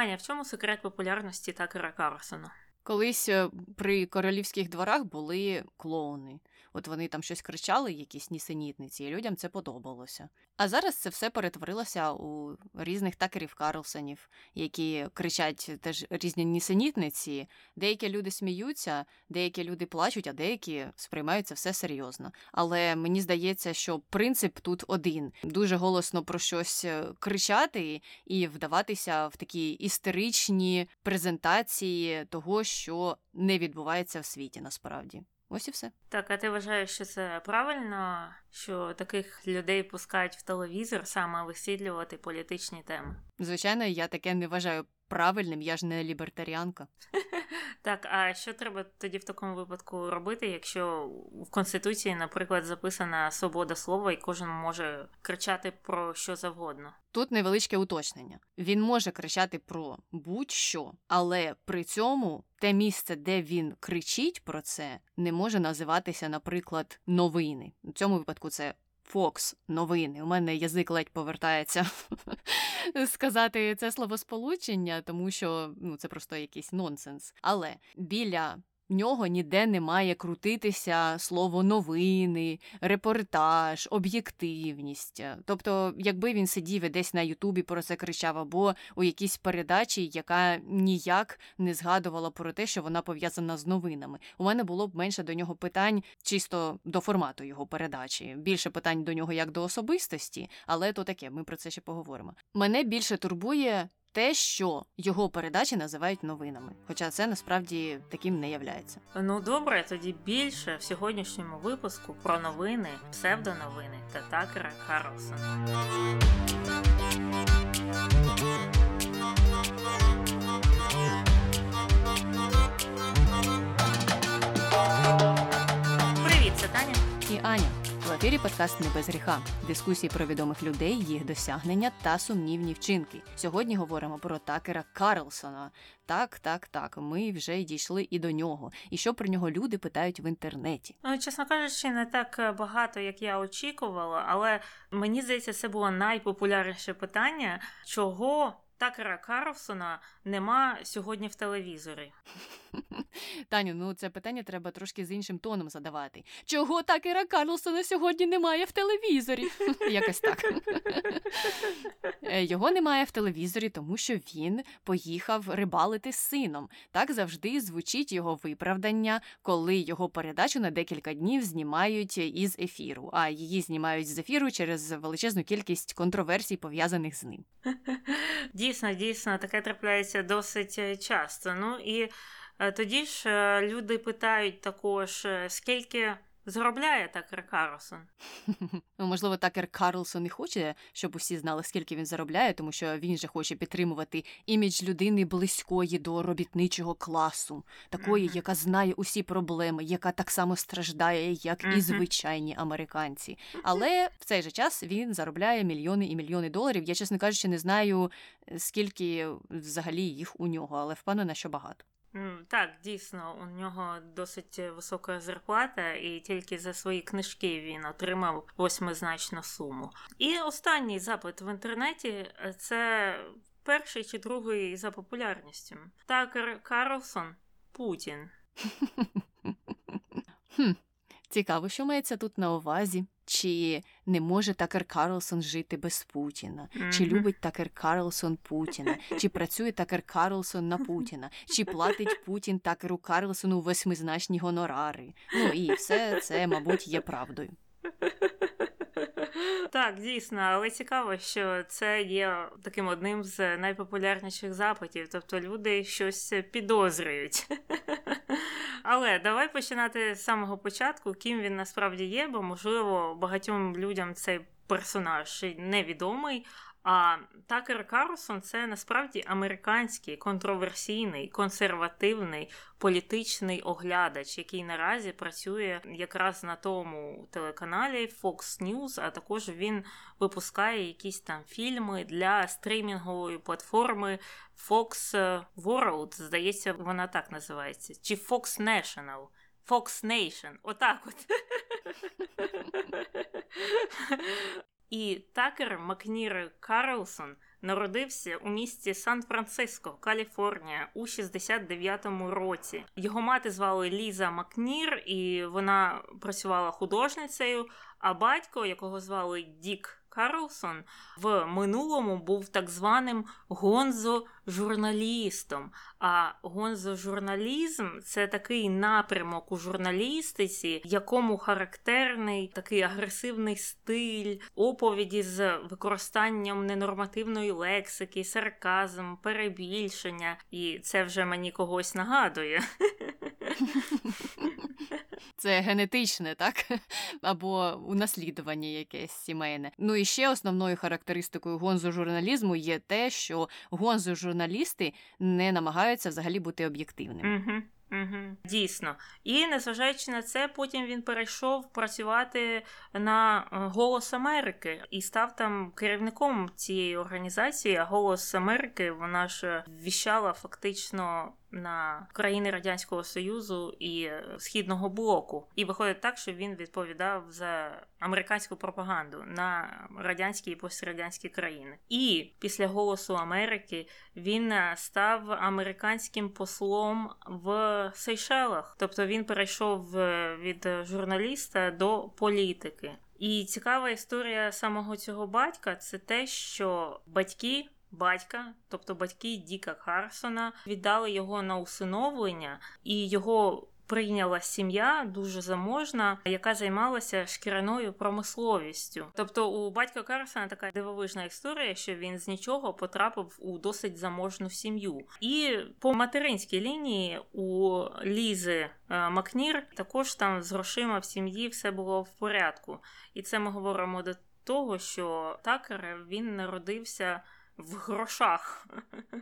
Аня, в чому секрет популярності Такера Карлсона? Колись е, при королівських дворах були клоуни. От вони там щось кричали, якісь нісенітниці, і людям це подобалося. А зараз це все перетворилося у різних такерів Карлсонів, які кричать теж різні нісенітниці. Деякі люди сміються, деякі люди плачуть, а деякі сприймають це все серйозно. Але мені здається, що принцип тут один: дуже голосно про щось е, кричати і вдаватися в такі істеричні презентації того, що не відбувається в світі насправді. Ось і все. Так, а ти вважаєш, що це правильно, що таких людей пускають в телевізор саме висвітлювати політичні теми? Звичайно, я таке не вважаю правильним, я ж не лібертаріанка. Так, а що треба тоді в такому випадку робити, якщо в Конституції, наприклад, записана свобода слова, і кожен може кричати про що завгодно? Тут невеличке уточнення. Він може кричати про будь-що, але при цьому те місце, де він кричить про це, не може називатися, наприклад, новини. У цьому випадку це Фокс, новини. У мене язик ледь повертається сказати це словосполучення, тому що ну, це просто якийсь нонсенс. Але біля нього ніде не має крутитися слово новини, репортаж, об'єктивність. Тобто, якби він сидів і десь на Ютубі про це кричав, або у якійсь передачі, яка ніяк не згадувала про те, що вона пов'язана з новинами, у мене було б менше до нього питань чисто до формату його передачі. Більше питань до нього як до особистості, але то таке, ми про це ще поговоримо. Мене більше турбує те, що його передачі називають новинами, хоча це насправді таким не являється. Ну добре, тоді більше в сьогоднішньому випуску про новини, псевдоновини та Такера Карлсона. Привіт, це Таня і Аня. В ефірі подкаст не без гріха. Дискусії про відомих людей, їх досягнення та сумнівні вчинки. Сьогодні говоримо про такера Карлсона. Так, так, так. Ми вже дійшли і до нього. І що про нього люди питають в інтернеті? Ну, чесно кажучи, не так е, багато, як я очікувала, але мені здається, це було найпопулярніше питання, чого Такера Карлсона нема сьогодні в телевізорі. Таню, ну це питання треба трошки з іншим тоном задавати. Чого Такера Карлсона сьогодні немає в телевізорі? Якось так. Е, його немає в телевізорі, тому що він поїхав рибалити з сином. Так завжди звучить його виправдання, коли його передачу на декілька днів знімають із ефіру, а її знімають з ефіру через величезну кількість контроверсій, пов'язаних з ним. Дійсно, дійсно, таке трапляється досить е, часто. Ну і е, тоді ж е, люди питають також, скільки Заробляє Такер Карлсон. Ну, можливо, Такер Карлсон і хоче, щоб усі знали, скільки він заробляє, тому що він же хоче підтримувати імідж людини близької до робітничого класу, такої, яка знає усі проблеми, яка так само страждає, як і звичайні американці. Але в цей же час він заробляє мільйони і мільйони доларів. Я, чесно кажучи, не знаю, скільки взагалі їх у нього, але впевнена, що багато. Так, дійсно, у нього досить висока зарплата, і тільки за свої книжки він отримав восьмизначну суму. І останній запит в інтернеті е, це перший чи другий за популярністю. Такер Карлсон Путін. Цікаво, що мається тут на увазі. Чи не може Такер Карлсон жити без Путіна? Mm-hmm. Чи любить Такер Карлсон Путіна? Чи працює Такер Карлсон на Путіна? Чи платить Путін Такеру Карлсону восьмизначні гонорари? Ну і все це, мабуть, є правдою. Так, дійсно, але цікаво, що це є таким одним з найпопулярніших запитів, тобто люди щось підозрюють. Але давай починати з самого початку, ким він насправді є, бо можливо багатьом людям цей персонаж невідомий. А Такер Карлсон це насправді американський контроверсійний, консервативний політичний оглядач, який наразі працює якраз на тому телеканалі Fox News, а також він випускає якісь там фільми для стрімінгової платформи Fox World. Здається, вона так називається, чи Fox National. Fox Nation. Отак от. І Такер Макнір Карлсон народився у місті Сан-Франциско, Каліфорнія, у 69-му році. Його мати звали Ліза Макнір, і вона працювала художницею. А батько, якого звали Дік Карлсон, в минулому був так званим гонзо-журналістом. А гонзо-журналізм це такий напрямок у журналістиці, якому характерний такий агресивний стиль, оповіді з використанням ненормативної лексики, сарказм, перебільшення. І це вже мені когось нагадує. Це генетичне, так? Або унаслідування якесь сімейне. Ну і ще основною характеристикою гонзо-журналізму є те, що гонзо-журналісти не намагаються взагалі бути об'єктивними. Угу. Дійсно. І незважаючи на це, потім він перейшов працювати на е, Голос Америки і став там керівником цієї організації. А Голос Америки вона ж віщала фактично на країни Радянського Союзу і Східного блоку. І виходить так, що він відповідав за американську пропаганду на радянські і пострадянські країни. І після Голосу Америки він е, став американським послом в Сейшелах. Тобто він перейшов е, від журналіста до політики. І цікава історія самого цього батька це те, що батьки батька, тобто батьки Діка Карсона, віддали його на усиновлення, і його прийняла сім'я дуже заможна, яка займалася шкіряною промисловістю. Тобто, у батька Карсона така дивовижна історія, що він з нічого потрапив у досить заможну сім'ю. І по материнській лінії у Лізи е, Макнір також там з грошима в сім'ї все було в порядку. І це ми говоримо до того, що Такер він народився в грошах.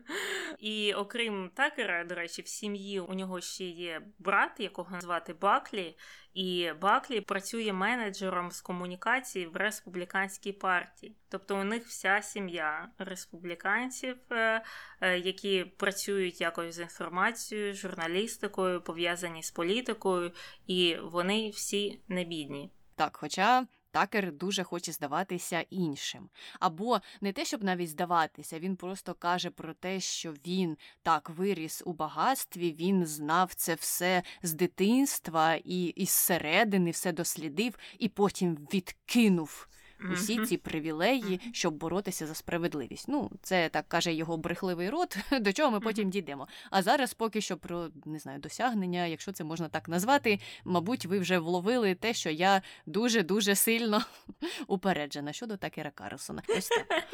І окрім Такера, до речі, в сім'ї у нього ще є брат, якого звати Баклі. І Баклі працює менеджером з комунікації в республіканській партії. Тобто у них вся сім'я республіканців, е, е, які працюють якось з інформацією, журналістикою, пов'язані з політикою, і вони всі не бідні. Так, хоча Такер дуже хоче здаватися іншим. Або не те, щоб навіть здаватися, він просто каже про те, що він так виріс у багатстві, він знав це все з дитинства і із середини все дослідив, і потім відкинув усі ці привілеї, щоб боротися за справедливість. Ну, це так каже його брехливий рот, до чого ми потім дійдемо. А зараз поки що про не знаю досягнення, якщо це можна так назвати, мабуть, ви вже вловили те, що я дуже дуже сильно упереджена щодо Такера Карлсона. Ось так.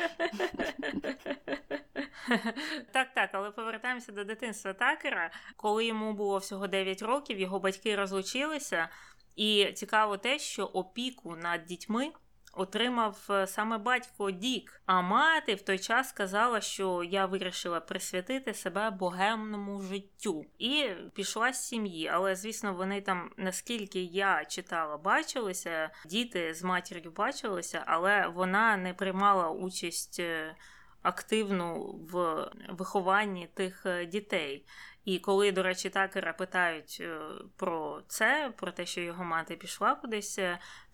Так, так, але повертаємося до дитинства Такера. Коли йому було всього 9 років, його батьки розлучилися, і цікаво те, що опіку над дітьми отримав е, саме батько Дік. А мати в той час сказала, що я вирішила присвятити себе богемному життю і пішла з сім'ї. Але звісно, вони там, наскільки я читала, бачилися, діти з матір'ю бачилися, але вона не приймала участь. Е, активну в вихованні тих е, дітей. І коли, до речі, такера питають про це, про те, що його мати пішла кудись,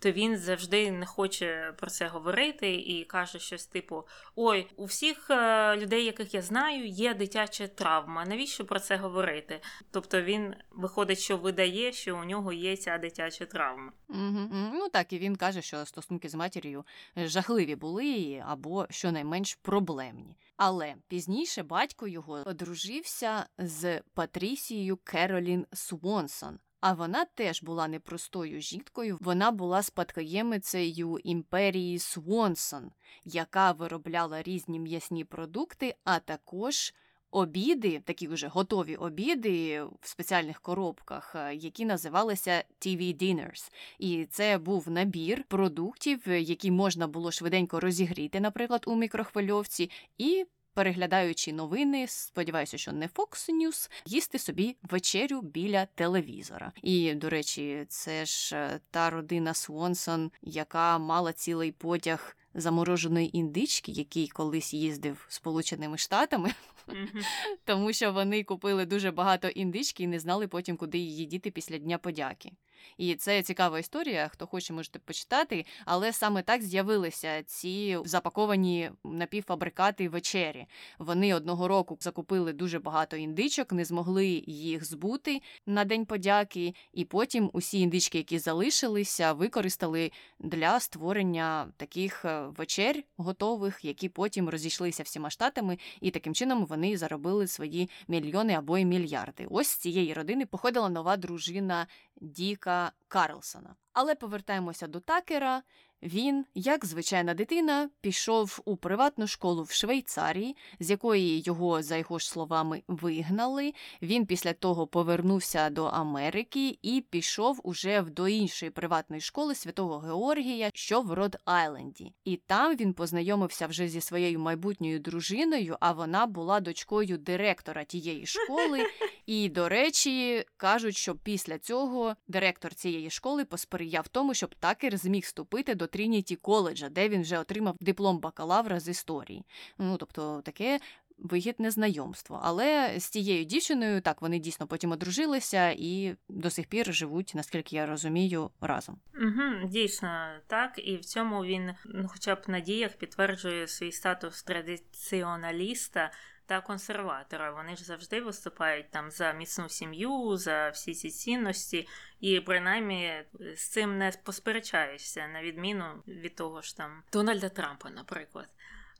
то він завжди не хоче про це говорити і каже щось типу: Ой, у всіх е, людей, яких я знаю, є дитяча травма. Навіщо про це говорити? Тобто він виходить, що видає, що у нього є ця дитяча травма. Угу. Ну так і він каже, що стосунки з матір'ю жахливі були або щонайменш проблемні. Але пізніше батько його одружився з Патрісією Керолін Свонсон. А вона теж була непростою жінкою. Вона була спадкоємицею імперії Свонсон, яка виробляла різні м'ясні продукти, а також обіди, такі вже готові обіди в спеціальних коробках, е, які називалися TV Dinners. І це був набір продуктів, які можна було швиденько розігріти, наприклад, у мікрохвильовці, і переглядаючи новини, сподіваюся, що не Fox News, їсти собі вечерю біля телевізора. І, до речі, це ж е, та родина Свонсон, яка мала цілий потяг. Замороженої індички, який колись їздив Сполученими Штатами, mm-hmm. тому що вони купили дуже багато індички і не знали потім, куди її діти після Дня подяки. І це цікава історія. Хто хоче, можете почитати. Але саме так з'явилися ці запаковані напівфабрикати вечері. Вони одного року закупили дуже багато індичок, не змогли їх збути на день подяки, і потім усі індички, які залишилися, використали для створення таких е, вечер готових, які потім розійшлися всіма штатами, і таким чином вони заробили свої мільйони або й мільярди. Ось з цієї родини походила нова дружина Діка Карлсона. Але повертаємося до такера. Він, як звичайна дитина, пішов у приватну школу в Швейцарії, з якої його, за його ж словами, вигнали. Він після того повернувся до Америки і пішов уже до іншої приватної школи святого Георгія, що в Род Айленді. І там він познайомився вже зі своєю майбутньою дружиною, а вона була дочкою директора тієї школи. І, до речі, кажуть, що після цього директор цієї школи посприяв тому, щоб такер зміг вступити до Трініті коледжа, де він вже отримав диплом бакалавра з історії. Ну тобто таке. Вигідне знайомство, але з тією дівчиною так вони дійсно потім одружилися і до сих пір живуть, наскільки я розумію, разом. Угу, Дійсно так, і в цьому він, ну, хоча б на діях, підтверджує свій статус традиціоналіста та консерватора. Вони ж завжди виступають там за міцну сім'ю, за всі ці цінності, і принаймні з цим не посперечаєшся, на відміну від того ж там Дональда Трампа, наприклад.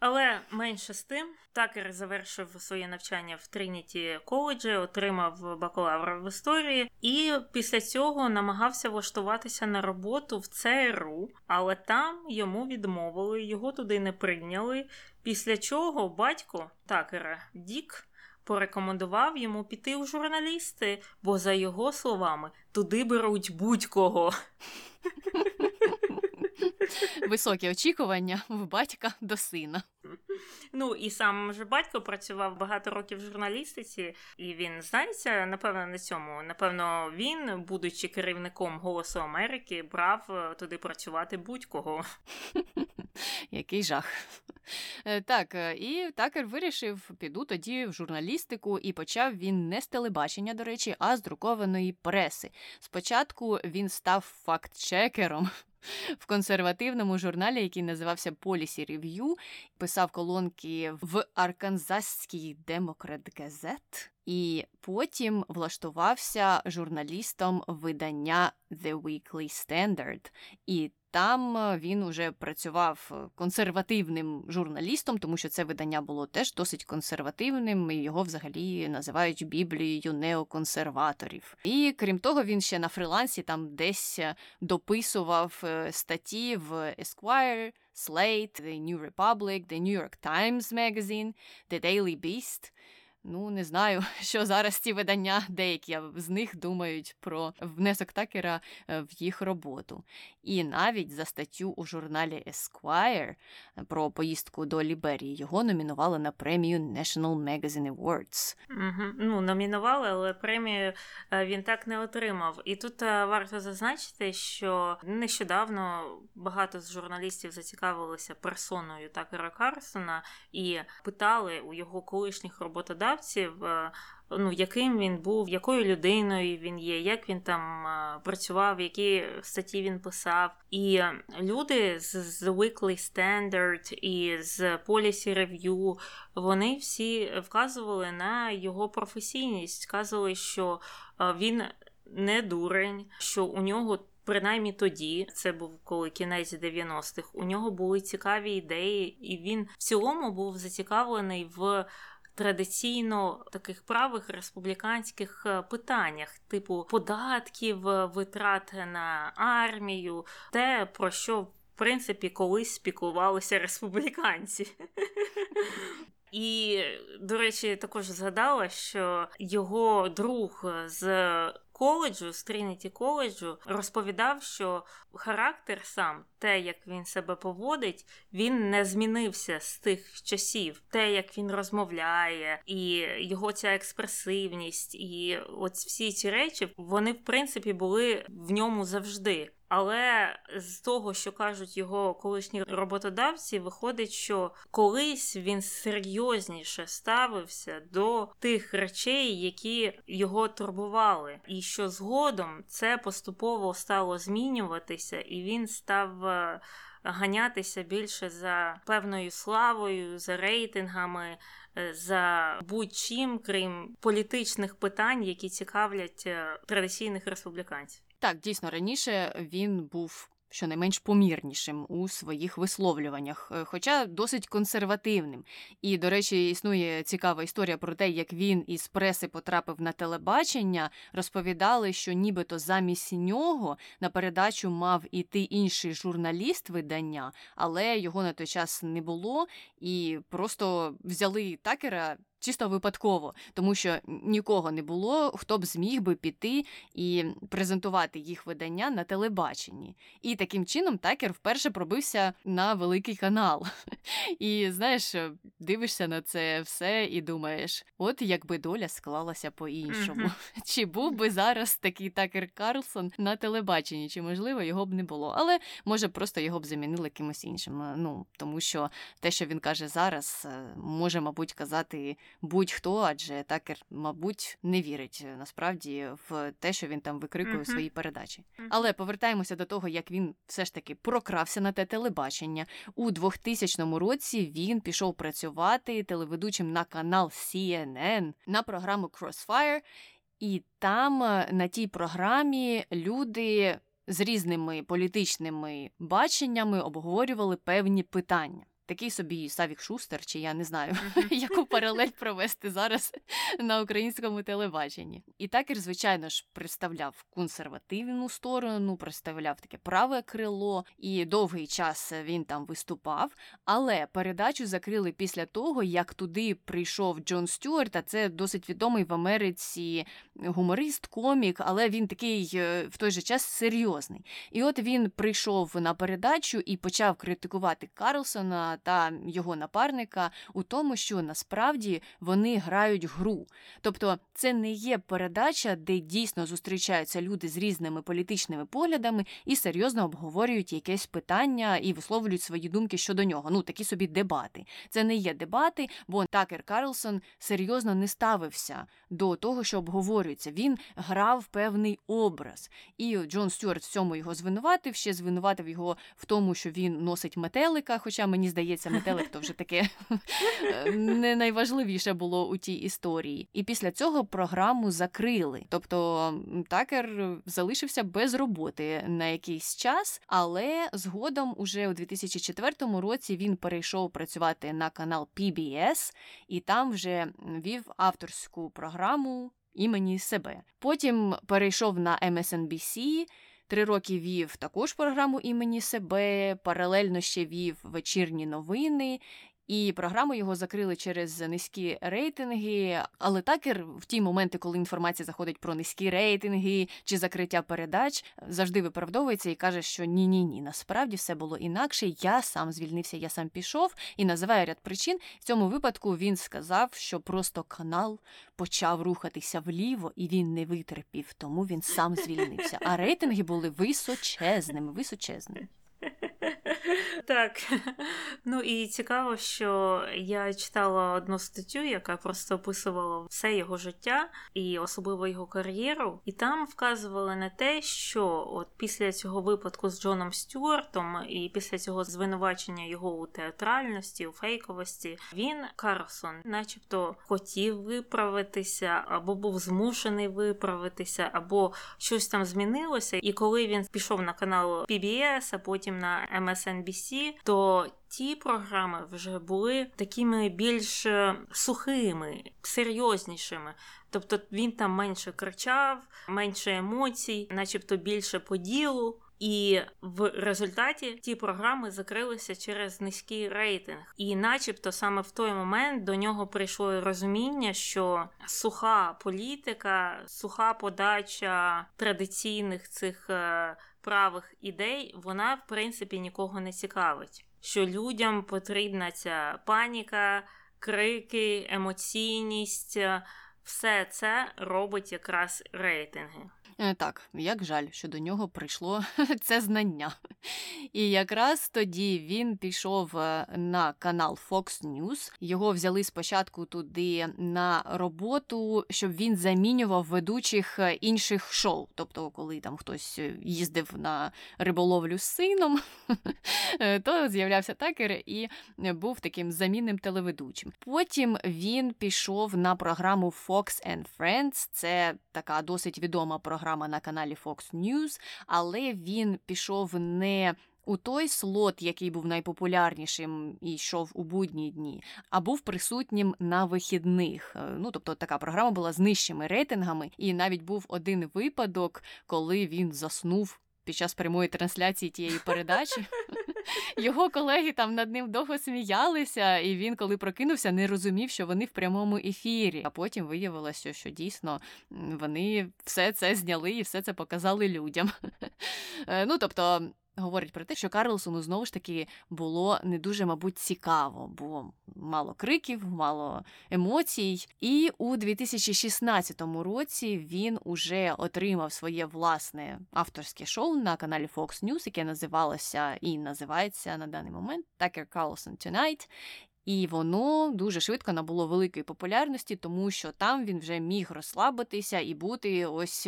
Але менше з тим, такер завершив своє навчання в Трініті коледжі, отримав бакалавра в історії, і після цього намагався влаштуватися на роботу в ЦРУ, але там йому відмовили, його туди не прийняли. Після чого батько такера Дік. Порекомендував йому піти у журналісти, бо, за його словами, туди беруть будь-кого. Високі очікування в батька до сина. Ну і сам же батько працював багато років в журналістиці, і він знається, напевно, на цьому. Напевно, він, будучи керівником Голосу Америки, брав е, туди працювати будь-кого. Який жах. Е, так, е, і такер вирішив, піду тоді в журналістику, і почав він не з телебачення, до речі, а з друкованої преси. Спочатку він став факт-чекером в консервативному журналі, який називався Policy Review, писав колонки в Арканзасській Демократ Газет, і потім влаштувався журналістом видання The Weekly Standard. І там е, він уже працював е, консервативним журналістом, тому що це видання було теж досить консервативним, і його взагалі називають біблією неоконсерваторів. І крім того, він ще на фрилансі там десь е, дописував статті в Esquire, Slate, The New Republic, The New York Times Magazine, The Daily Beast. Ну, не знаю, що зараз ці видання, деякі з них думають про внесок такера в їх роботу. І навіть за статтю у журналі Esquire про поїздку до Ліберії його номінували на премію National Magazine Awards. Угу. Ну, номінували, але премію він так не отримав. І тут варто зазначити, що нещодавно багато з журналістів зацікавилися персоною Такера Карсона і питали у його колишніх роботодавців виконавців, е, ну, яким він був, якою людиною він є, як він там е, працював, які статті він писав. І люди з Weekly Standard і з Policy Review, вони всі вказували на його професійність, вказували, що е, він не дурень, що у нього. Принаймні тоді, це був коли кінець 90-х, у нього були цікаві ідеї, і він в цілому був зацікавлений в традиційно таких правих республіканських е, питаннях, типу податків, е, витрат на армію, те, про що в принципі колись спікувалися республіканці. І, до речі, також згадала, що його друг з коледжу, з Трініті коледжу, розповідав, що характер сам, те, як він себе поводить, він не змінився з тих часів. Те, як він розмовляє, і його ця експресивність, і от всі ці речі, вони в принципі були в ньому завжди. Але з того, що кажуть його колишні роботодавці, виходить, що колись він серйозніше ставився до тих речей, які його турбували, і що згодом це поступово стало змінюватися, і він став. Е, ганятися більше за певною славою, за рейтингами, е, за будь-чим, крім політичних питань, які цікавлять е, традиційних республіканців. Так, дійсно раніше він був щонайменш помірнішим у своїх висловлюваннях, е, хоча досить консервативним. І, до речі, існує цікава історія про те, як він із преси потрапив на телебачення. Розповідали, що нібито замість нього на передачу мав іти інший журналіст видання, але його на той час не було, і просто взяли такера чисто випадково, тому що нікого не було, хто б зміг би піти і презентувати їх видання на телебаченні. І таким чином такер вперше пробився на великий канал. І знаєш, дивишся на це все і думаєш, от якби доля склалася по-іншому. Чи був би зараз такий такер Карлсон на телебаченні, чи можливо його б не було, але може просто його б замінили кимось іншим. Ну тому що те, що він каже зараз, е, може, мабуть, казати будь-хто, адже такер, мабуть, не вірить е, насправді в те, що він там викрикує у своїй передачі. Але повертаємося до того, як він все ж таки прокрався на те телебачення. У 2000 році він пішов працювати телеведучим на канал CNN на програму Crossfire, і там е, на тій програмі люди. З різними політичними баченнями обговорювали певні питання такий собі Савік Шустер, чи я не знаю, яку паралель провести зараз на українському телебаченні. І такер, звичайно ж, представляв консервативну сторону, представляв таке праве крило, і довгий час він там виступав. Але передачу закрили після того, як туди прийшов Джон Стюарт, а це досить відомий в Америці гуморист, комік, але він такий е, в той же час серйозний. І от він прийшов на передачу і почав критикувати Карлсона та його напарника у тому, що насправді вони грають гру. Тобто це не є передача, де дійсно зустрічаються люди з різними політичними поглядами і серйозно обговорюють якесь питання і висловлюють свої думки щодо нього. Ну такі собі дебати. Це не є дебати, бо Такер Карлсон серйозно не ставився до того, що обговорюється. Він грав певний образ. І Джон Стюарт в цьому його звинуватив, ще звинуватив його в тому, що він носить метелика, хоча мені здається здається, метелик то вже таке не найважливіше було у тій історії. І після цього програму закрили. Тобто такер залишився без роботи на якийсь час, але згодом, уже у 2004 році, він перейшов працювати на канал PBS і там вже вів авторську програму імені себе. Потім перейшов на MSNBC, Три роки вів також програму імені себе, паралельно ще вів вечірні новини і програму його закрили через низькі рейтинги. Але такер в ті моменти, коли інформація заходить про низькі рейтинги чи закриття передач, завжди виправдовується і каже, що ні, ні, ні, насправді все було інакше. Я сам звільнився, я сам пішов і називає ряд причин. В цьому випадку він сказав, що просто канал почав рухатися вліво, і він не витерпів, тому він сам звільнився. А рейтинги були височезними, височезними. Так. Ну і цікаво, що я читала одну статтю, яка просто описувала все його життя і особливо його кар'єру. І там вказували на те, що от після цього випадку з Джоном Стюартом і після цього звинувачення його у театральності, у фейковості, він Карлсон, начебто, хотів виправитися, або був змушений виправитися, або щось там змінилося. І коли він пішов на канал PBS, а потім на MSNBC, то ті програми вже були такими більш е, сухими, серйознішими. Тобто він там менше кричав, менше емоцій, начебто більше по ділу. І в результаті ті програми закрилися через низький рейтинг. І, начебто, саме в той момент до нього прийшло розуміння, що суха політика, суха подача традиційних цих е, правих ідей, вона в принципі нікого не цікавить. Що людям потрібна ця паніка, крики, емоційність. Все це робить якраз рейтинги. Е, Так, як жаль, що до нього прийшло це знання. І якраз тоді він пішов е, на канал Fox News. Його взяли спочатку туди на роботу, щоб він замінював ведучих е, інших шоу. Тобто, коли там хтось їздив на риболовлю з сином, то з'являвся такер і був таким замінним телеведучим. Потім він пішов на програму Fox and Friends. Це така досить відома програма на каналі Fox News, але він пішов не у той слот, який був найпопулярнішим і йшов у будні дні, а був присутнім на вихідних. Е, Ну тобто така програма була з нижчими рейтингами, і навіть був один випадок, коли він заснув. Під час прямої трансляції тієї передачі його колеги там над ним довго сміялися, і він, коли прокинувся, не розумів, що вони в прямому ефірі. А потім виявилося, що дійсно вони все це зняли і все це показали людям. Е, Ну тобто. Говорить про те, що Карлсону знову ж таки було не дуже, мабуть, цікаво, бо мало криків, мало емоцій. І у 2016 році він уже отримав своє власне авторське шоу на каналі Fox News, яке називалося і називається на даний момент Tucker Carlson Tonight. І воно дуже швидко набуло великої популярності, тому що там він вже міг розслабитися і бути ось.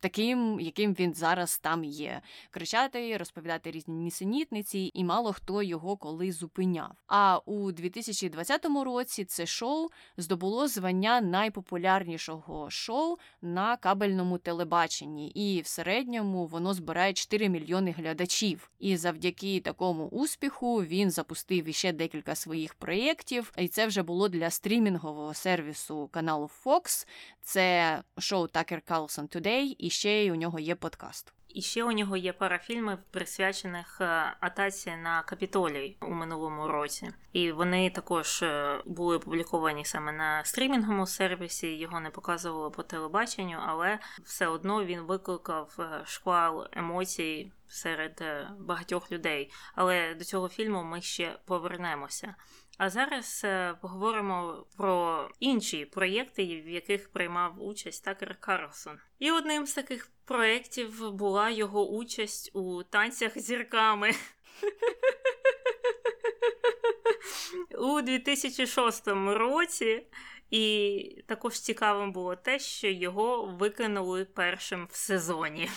Таким, яким він зараз там є, кричати, розповідати різні нісенітниці, і мало хто його коли зупиняв. А у 2020 році це шоу здобуло звання найпопулярнішого шоу на кабельному телебаченні, і в середньому воно збирає 4 мільйони глядачів. І завдяки такому успіху він запустив іще декілька своїх проєктів. І це вже було для стрімінгового сервісу каналу Fox. Це шоу Tucker Carlson Today, і ще й у нього є подкаст. І ще у нього є пара фільмів, присвячених е, атаці на Капітолій у минулому році. І вони також е, були опубліковані саме на стрімінговому сервісі. Його не показували по телебаченню, але все одно він викликав е, шквал емоцій серед багатьох людей. Але до цього фільму ми ще повернемося. А зараз е, поговоримо про інші проєкти, в яких приймав участь Такер Карлсон. І одним з таких проєктів була його участь у танцях зірками. У 2006 році, і також цікавим було те, що його викинули першим в сезоні.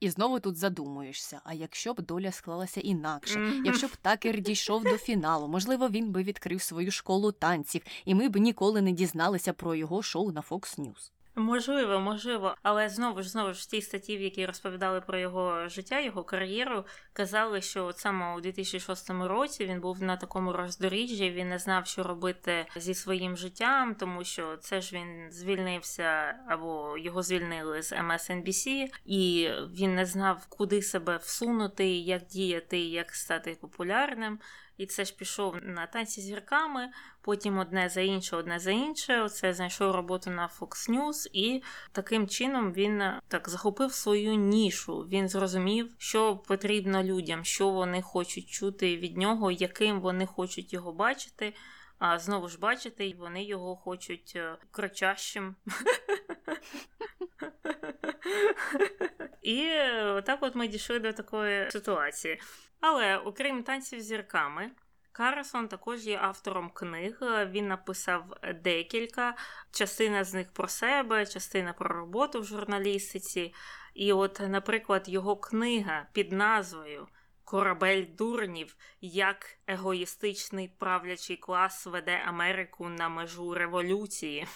І знову тут задумуєшся: а якщо б доля склалася інакше, Мгм. якщо б такер дійшов до фіналу, можливо, він би відкрив свою школу танців, і ми б ніколи не дізналися про його шоу на Fox News. Можливо, можливо, але знову ж знову ж в тій статті, в якій розповідали про його життя, його кар'єру, казали, що от саме у 2006 році він був на такому роздоріжжі, він не знав, що робити зі своїм життям, тому що це ж він звільнився або його звільнили з MSNBC, і він не знав, куди себе всунути, як діяти, як стати популярним. І це ж пішов на танці з зірками, потім одне за інше, одне за інше. Оце знайшов роботу на Fox News, і таким чином він е, так захопив свою нішу. Він зрозумів, що потрібно людям, що вони хочуть чути від нього, яким вони хочуть його бачити. А знову ж бачите, вони його хочуть е, кричащим. І е, отак от ми дійшли до такої ситуації. Але окрім танців зірками, Карлсон також є автором книг. Він написав декілька, частина з них про себе, частина про роботу в журналістиці. І, от, наприклад, його книга під назвою Корабель дурнів, як егоїстичний правлячий клас веде Америку на межу революції.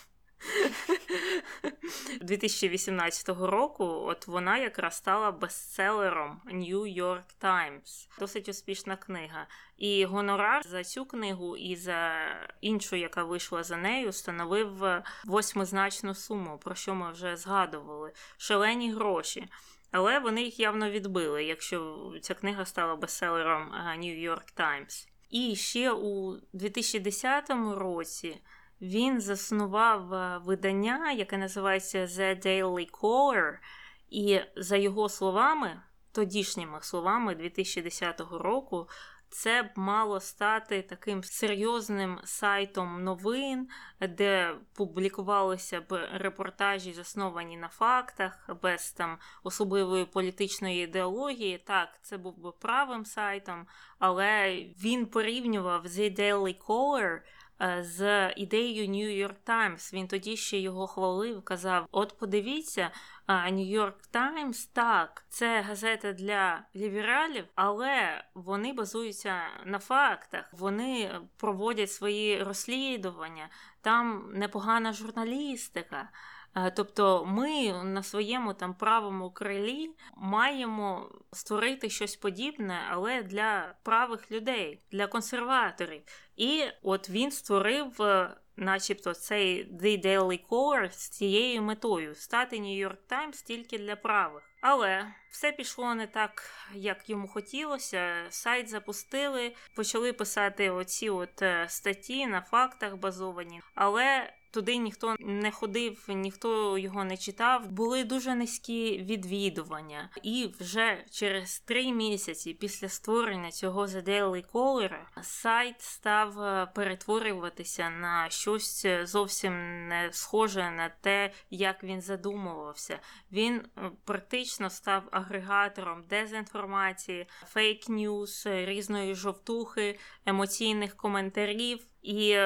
2018 року от вона якраз стала бестселером New York Times. Досить успішна книга. І гонорар за цю книгу і за іншу, яка вийшла за нею, становив восьмизначну суму, про що ми вже згадували. Шалені гроші. Але вони їх явно відбили, якщо ця книга стала бестселером е, New York Times. І ще у 2010 році він заснував е, видання, яке називається The Daily Caller, і за його словами, тодішніми словами 2010 року, це б мало стати таким серйозним сайтом новин, де публікувалися б репортажі, засновані на фактах, без там особливої політичної ідеології. Так, це був би правим сайтом, але він порівнював The Daily Caller з ідеєю New York Times. Він тоді ще його хвалив, казав: От подивіться, New York Times, так, це газета для лібералів, але вони базуються на фактах, вони проводять свої розслідування, там непогана журналістика. Е, тобто ми на своєму там правому крилі маємо створити щось подібне, але для правих людей, для консерваторів. І от він створив, е, начебто, цей The Daily Caller з цією метою стати New York Times тільки для правих. Але все пішло не так, як йому хотілося. Сайт запустили, почали писати оці от е, статті на фактах базовані. Але Туди ніхто не ходив, ніхто його не читав. Були дуже низькі відвідування, і вже через три місяці після створення цього The Daily Caller сайт став е, перетворюватися на щось зовсім не схоже на те, як він задумувався. Він е, практично став агрегатором дезінформації, фейк ньюс, різної жовтухи, емоційних коментарів. І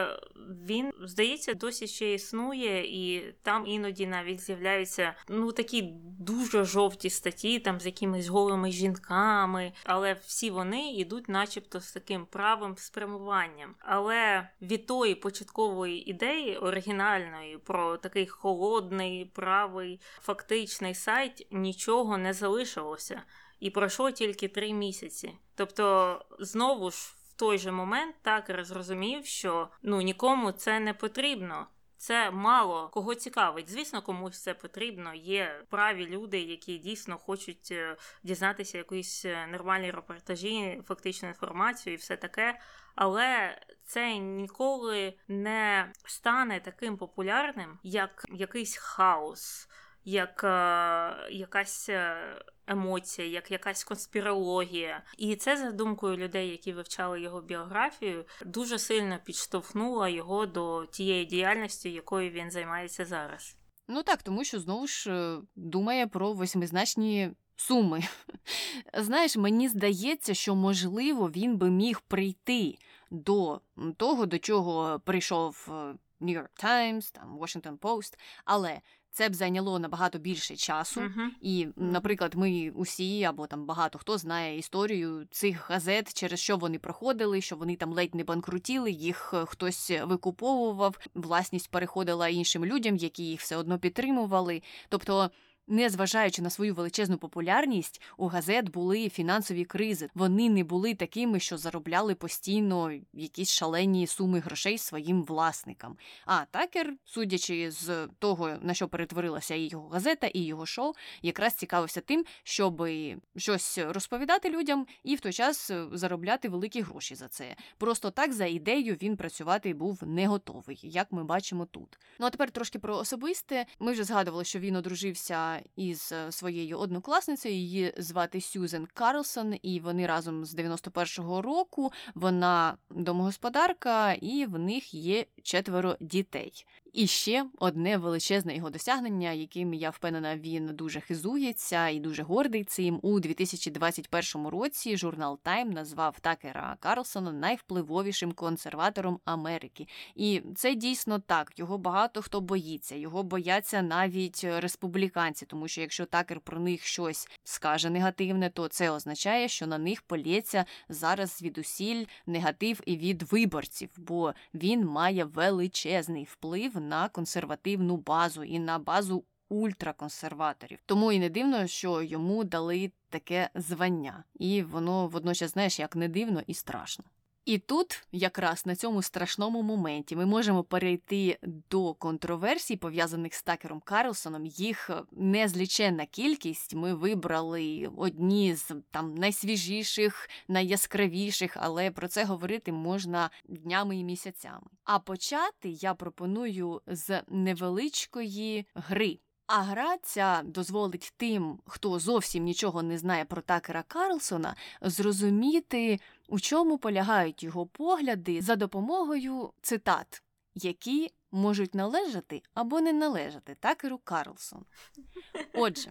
він, здається, досі ще існує, і там іноді навіть з'являються ну такі дуже жовті статті, там з якимись голими жінками, але всі вони йдуть, начебто, з таким правим спрямуванням. Але від тої початкової ідеї оригінальної про такий холодний, правий, фактичний сайт нічого не залишилося. І пройшло тільки три місяці. Тобто, знову ж той же момент такер зрозумів, що ну нікому це не потрібно. Це мало кого цікавить. Звісно, комусь це потрібно. Є праві люди, які дійсно хочуть е, дізнатися якісь е, нормальні репортажі, фактичну інформацію і все таке. Але це ніколи не стане таким популярним, як якийсь хаос, як е, якась. Емоція, як якась конспірологія. І це, за думкою людей, які вивчали його біографію, дуже сильно підштовхнуло його до тієї діяльності, якою він займається зараз. Ну так, тому що знову ж е, думає про восьмизначні суми. Знаєш, мені здається, що можливо він би міг прийти до того, до чого прийшов е, New York Times, там Washington Post, але це б зайняло набагато більше часу. Uh-huh. І, наприклад, ми усі або там багато хто знає історію цих газет, через що вони проходили, що вони там ледь не банкрутіли, їх е, хтось викуповував, власність переходила іншим людям, які їх все одно підтримували. Тобто Незважаючи на свою величезну популярність, у газет були фінансові кризи. Вони не були такими, що заробляли постійно якісь шалені суми грошей своїм власникам. А такер, судячи з того, на що перетворилася і його газета, і його шоу, якраз цікавився тим, щоб щось розповідати людям і в той час заробляти великі гроші за це. Просто так за ідеєю він працювати був не готовий, як ми бачимо тут. Ну а тепер трошки про особисте. Ми вже згадували, що він одружився із е, своєю однокласницею. Її звати Сюзен Карлсон, і вони разом з 91-го року вона домогосподарка, і в них є четверо дітей. І ще одне величезне його досягнення, яким я впевнена, він дуже хизується і дуже гордий цим. У 2021 році журнал Time назвав Такера Карлсона найвпливовішим консерватором Америки. І це дійсно так. Його багато хто боїться. Його бояться навіть республіканці, тому що якщо такер про них щось скаже негативне, то це означає, що на них полється зараз звідусіль негатив і від виборців, бо він має величезний вплив на консервативну базу і на базу ультраконсерваторів. Тому і не дивно, що йому дали таке звання, і воно водночас, знаєш, як не дивно і страшно. І тут, якраз на цьому страшному моменті, ми можемо перейти до контроверсій, пов'язаних з Такером Карлсоном. Їх незліченна кількість. Ми вибрали одні з там найсвіжіших, найяскравіших, але про це говорити можна днями і місяцями. А почати я пропоную з невеличкої гри. А гра ця дозволить тим, хто зовсім нічого не знає про Такера Карлсона, зрозуміти, у чому полягають його погляди за допомогою цитат, які можуть належати або не належати Такеру Карлсону. Отже,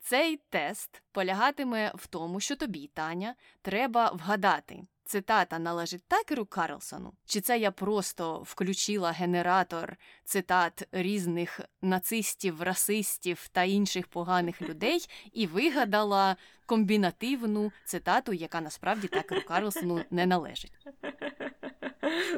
цей тест полягатиме в тому, що тобі, Таня, треба вгадати. Цитата належить Такеру Карлсону? Чи це я просто включила генератор цитат різних нацистів, расистів та інших поганих людей і вигадала комбінативну цитату, яка насправді Такеру Карлсону не належить?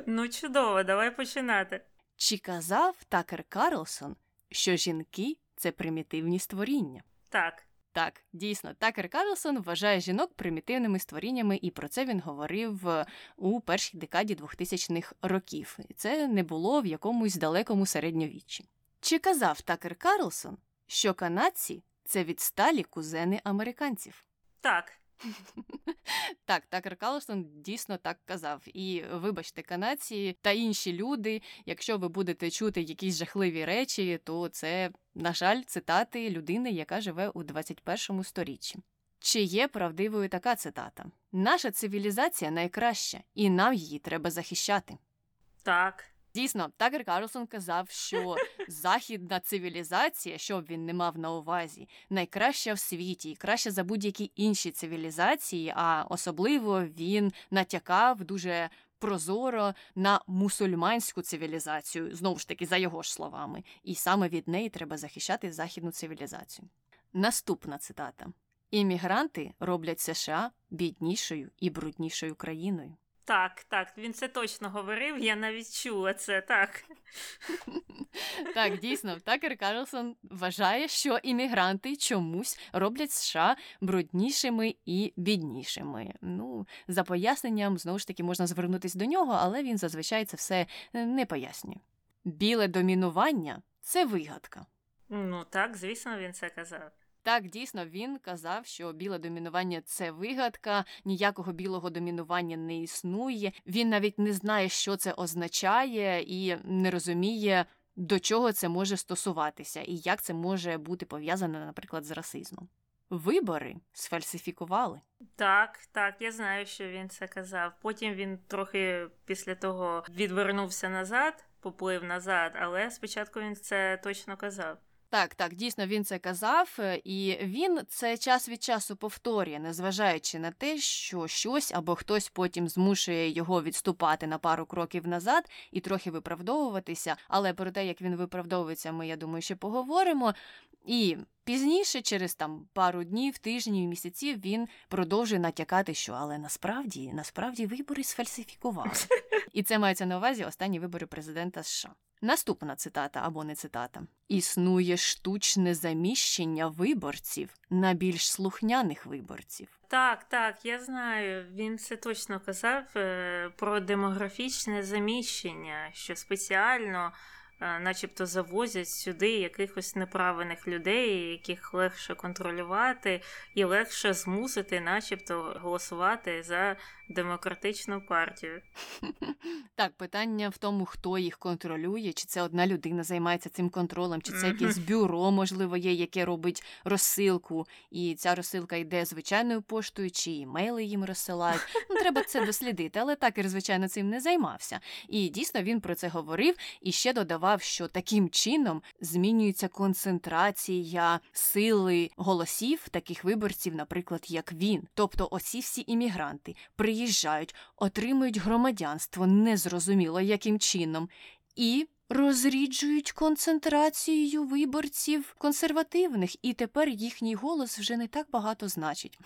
Ну, чудово, давай починати. Чи казав Такер Карлсон, що жінки це примітивні створіння? Так. Так, дійсно, Такер Карлсон вважає жінок примітивними створіннями, і про це він говорив е, у першій декаді 2000-х років. І це не було в якомусь далекому середньовіччі. Чи казав Такер Карлсон, що канадці це відсталі кузени американців? Так. Так, Такер Карлсон дійсно так казав. І вибачте, канадці та інші люди, якщо ви будете чути якісь жахливі речі, то це, на жаль, цитати людини, яка живе у 21 сторіччі. Чи є правдивою така цитата? Наша цивілізація найкраща, і нам її треба захищати. Так. Дійсно, Такер Карлсон казав, що західна цивілізація, що б він не мав на увазі, найкраща в світі і краща за будь-які інші цивілізації, а особливо він натякав дуже прозоро на мусульманську цивілізацію, знову ж таки, за його ж словами, і саме від неї треба захищати західну цивілізацію. Наступна цитата: іммігранти роблять США біднішою і бруднішою країною. Так, так, він це точно говорив, я навіть чула це, так. Так, дійсно, Такер Карлсон вважає, що іммігранти чомусь роблять США бруднішими і біднішими. Ну, за поясненням, знову ж таки, можна звернутися до нього, але він зазвичай це все е, не пояснює. Біле домінування це вигадка. Ну так, звісно, він це казав. Так, дійсно, він казав, що біле домінування це вигадка, ніякого білого домінування не існує. Він навіть не знає, що це означає, і не розуміє, до чого це може стосуватися, і як це може бути пов'язане, наприклад, з расизмом. Вибори сфальсифікували. Так, так, я знаю, що він це казав. Потім він трохи після того відвернувся назад, поплив назад, але спочатку він це точно казав. Так, так, дійсно він це казав, е, і він це час від часу повторює, незважаючи на те, що щось або хтось потім змушує його відступати на пару кроків назад і трохи виправдовуватися. Але про те, як він виправдовується, ми я думаю, ще поговоримо. І пізніше, через там пару днів, тижнів, місяців, він продовжує натякати, що але насправді насправді вибори сфальсифікували. І це мається на увазі останні вибори президента США. Наступна цитата або не цитата: існує штучне заміщення виборців на більш слухняних виборців. Так, так, я знаю. Він це точно казав е, про демографічне заміщення, що спеціально начебто завозять сюди якихось неправильних людей, яких легше контролювати, і легше змусити, начебто, голосувати за демократичну партію. Так, питання в тому, хто їх контролює, чи це одна людина займається цим контролем, чи це якесь бюро, можливо, є, яке робить розсилку, і ця розсилка йде звичайною поштою, чи імейли їм розсилають. Ну, треба це дослідити, але такер, звичайно, цим не займався. І дійсно він про це говорив і ще додавав, що таким чином змінюється концентрація сили голосів таких виборців, наприклад, як він. Тобто, оці всі іммігранти приїжджають, отримують громадянство незрозуміло яким чином, і розріджують концентрацію виборців консервативних, і тепер їхній голос вже не так багато значить.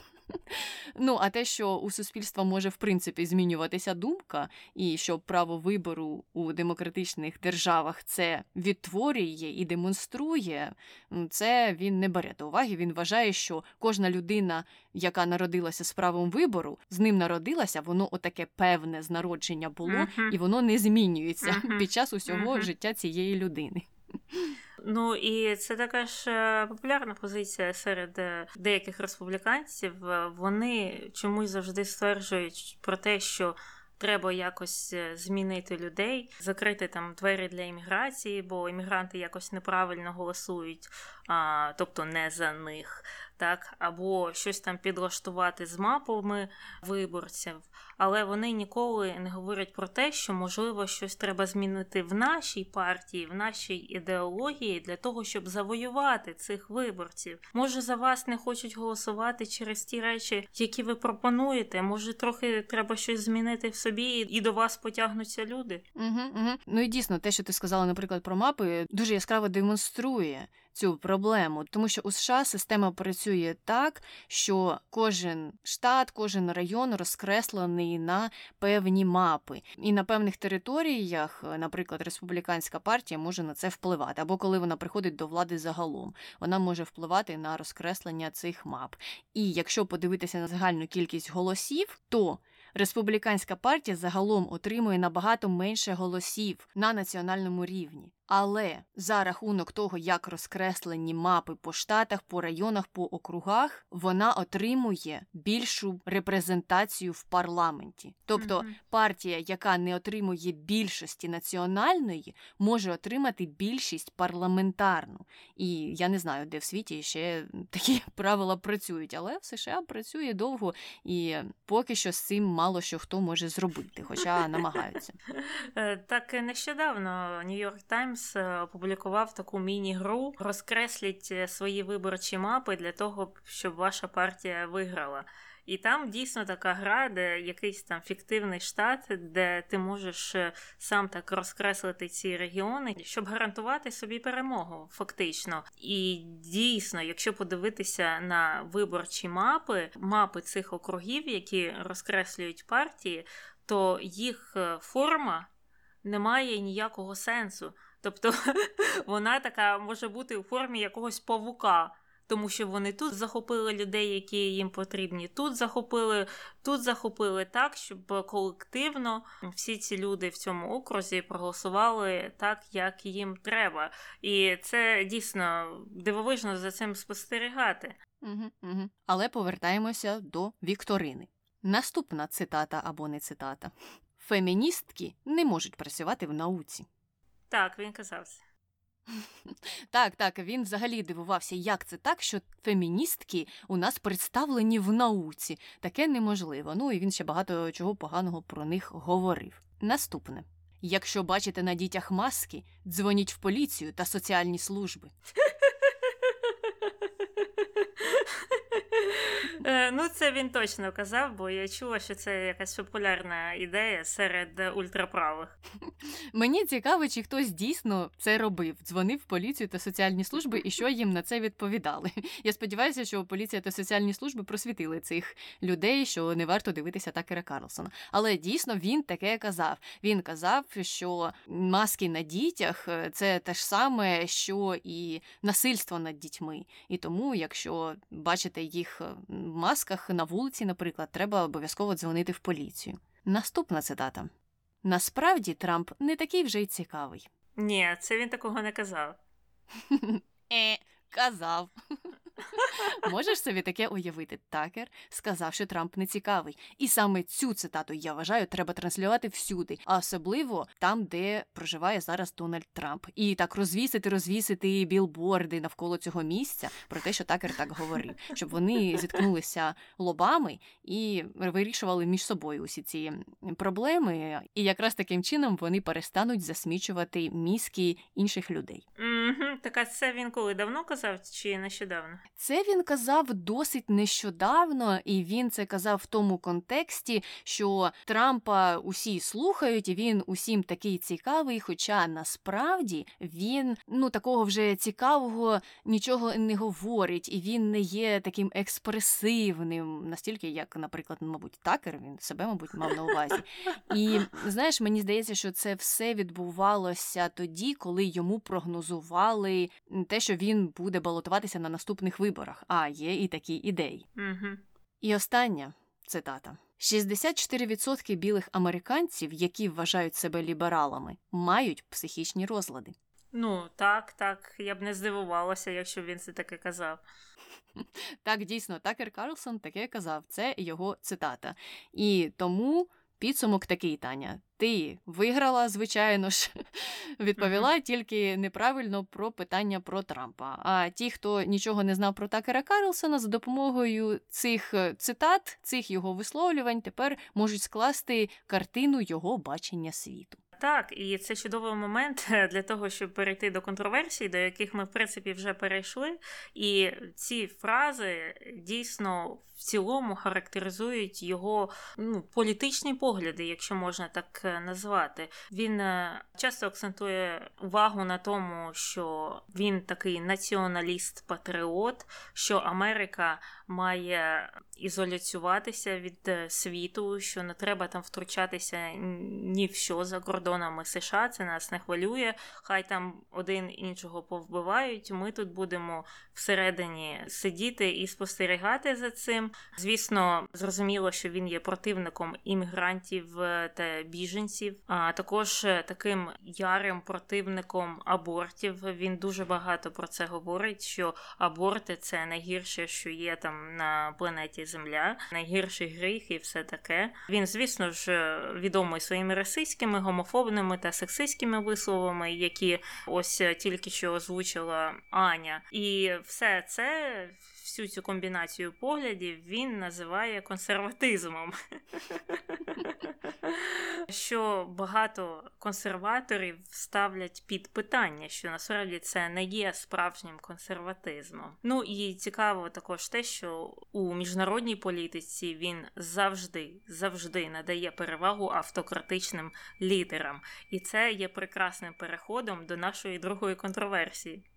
Ну, а те, що у суспільства може в принципі змінюватися думка, і що право вибору у демократичних державах це відтворює і демонструє, це він не бере до уваги. Він вважає, що кожна людина, яка народилася з правом вибору, з ним народилася, воно отаке певне з народження було, uh-huh. і воно не змінюється uh-huh. під час усього uh-huh. життя цієї людини. Ну і це така ж е, популярна позиція серед е, деяких республіканців. Вони чомусь завжди стверджують про те, що треба якось е, змінити людей, закрити там двері для імміграції, бо іммігранти якось неправильно голосують, а, тобто не за них, так, або щось там підлаштувати з мапами виборців. Але вони ніколи не говорять про те, що можливо щось треба змінити в нашій партії, в нашій ідеології для того, щоб завоювати цих виборців. Може, за вас не хочуть голосувати через ті речі, які ви пропонуєте. Може, трохи треба щось змінити в собі, і до вас потягнуться люди. Угу, угу. Ну і дійсно, те, що ти сказала, наприклад, про мапи, дуже яскраво демонструє цю проблему, тому що у США система працює так, що кожен штат, кожен район розкреслений на певні мапи, і на певних територіях, наприклад, республіканська партія може на це впливати, або коли вона приходить до влади загалом, вона може впливати на розкреслення цих мап. І якщо подивитися на загальну кількість голосів, то республіканська партія загалом отримує набагато менше голосів на національному рівні. Але за рахунок того, як розкреслені мапи по штатах, по районах, по округах, вона отримує більшу репрезентацію в парламенті. Тобто партія, яка не отримує більшості національної, може отримати більшість парламентарну. І я не знаю, де в світі ще такі правила працюють, але в США працює довго і поки що з цим мало що хто може зробити, хоча намагаються. Е, Так нещодавно New York Times е, опублікував таку міні-гру розкресліть е, свої виборчі мапи для того, щоб ваша партія виграла. І там дійсно така гра, де якийсь там фіктивний штат, де ти можеш е, сам так розкреслити ці регіони, щоб гарантувати собі перемогу, фактично. І дійсно, якщо подивитися на виборчі мапи, мапи цих округів, які розкреслюють партії, то їх форма не має ніякого сенсу. Тобто вона така може бути у формі якогось павука. Тому що вони тут захопили людей, які їм потрібні, тут захопили, тут захопили так, щоб колективно всі ці люди в цьому окрузі проголосували так, як їм треба. І це дійсно дивовижно за цим спостерігати. Угу, угу. Але повертаємося до вікторини. Наступна цитата або не цитата: феміністки не можуть працювати в науці. Так, він казався. Так, так, він взагалі дивувався, як це так, що феміністки у нас представлені в науці. Таке неможливо. Ну і він ще багато чого поганого про них говорив. Наступне. Якщо бачите на дітях маски, дзвоніть в поліцію та соціальні служби. Ну, це він точно казав, бо я чула, що це якась популярна ідея серед ультраправих. Мені цікаво, чи хтось дійсно це робив, дзвонив в поліцію та соціальні служби, і що їм на це відповідали. Я сподіваюся, що поліція та соціальні служби просвітили цих людей, що не варто дивитися Такера Карлсона. Але дійсно він таке казав. Він казав, що маски на дітях е, це те ж саме, що і насильство над дітьми. І тому, якщо бачите їх в масках на вулиці, наприклад, треба обов'язково дзвонити в поліцію. Наступна цитата. Насправді Трамп не такий вже й цікавий. Ні, це він такого не казав. Е, казав. Можеш собі таке уявити? Такер сказав, що Трамп не цікавий. І саме цю цитату, я вважаю, треба транслювати всюди, а особливо там, де проживає зараз Дональд Трамп. І так розвісити, розвісити білборди навколо цього місця про те, що Такер так говорив, щоб вони зіткнулися лобами і вирішували між собою усі ці проблеми. І якраз таким чином вони перестануть засмічувати мізки інших людей. Угу. Так а це він коли давно казав чи нещодавно? Це він казав досить нещодавно, і він це казав в тому контексті, що Трампа усі слухають, і він усім такий цікавий. Хоча насправді він ну такого вже цікавого нічого не говорить, і він не є таким експресивним, настільки, як, наприклад, мабуть, такер він себе, мабуть, мав на увазі. І знаєш, мені здається, що це все відбувалося тоді, коли йому прогнозували те, що він буде балотуватися на наступних виборах. А є і такі ідеї. Угу. І остання цитата: 64% білих американців, які вважають себе лібералами, мають психічні розлади. Ну, так, так. Я б не здивувалася, якщо він це таке казав. Так, дійсно, Такер Карлсон таке казав. Це його цитата. І тому Підсумок такий, Таня. Ти виграла, звичайно ж, відповіла тільки неправильно про питання про Трампа. А ті, хто нічого не знав про Такера Карлсона, за допомогою цих е, цитат, цих його висловлювань, тепер можуть скласти картину його бачення світу. Так, і це чудовий момент е, для того, щоб перейти до контроверсій, до яких ми в принципі вже перейшли. І ці фрази дійсно в цілому характеризують його ну, політичні погляди, якщо можна так е, назвати. Він е, часто акцентує увагу на тому, що він такий націоналіст-патріот, що Америка має ізоляціюватися від е, світу, що не треба там втручатися ні в що за кордонами США. Це нас не хвилює. Хай там один іншого повбивають. Ми тут будемо всередині сидіти і спостерігати за цим. Звісно, зрозуміло, що він є противником іммігрантів е, та біженців, а також е, таким ярим противником абортів. Він дуже багато про це говорить. Що аборти це найгірше, що є там на планеті Земля, найгірший гріх і все таке. Він, звісно ж, відомий своїми расистськими, гомофобними та сексистськими висловами, які ось тільки що озвучила Аня, і все це всю цю комбінацію поглядів він називає консерватизмом. Що багато консерваторів ставлять під питання, що насправді це не є справжнім консерватизмом. Ну і цікаво також те, що у міжнародній політиці він завжди завжди надає перевагу автократичним лідерам, і це є прекрасним переходом до нашої другої контроверсії.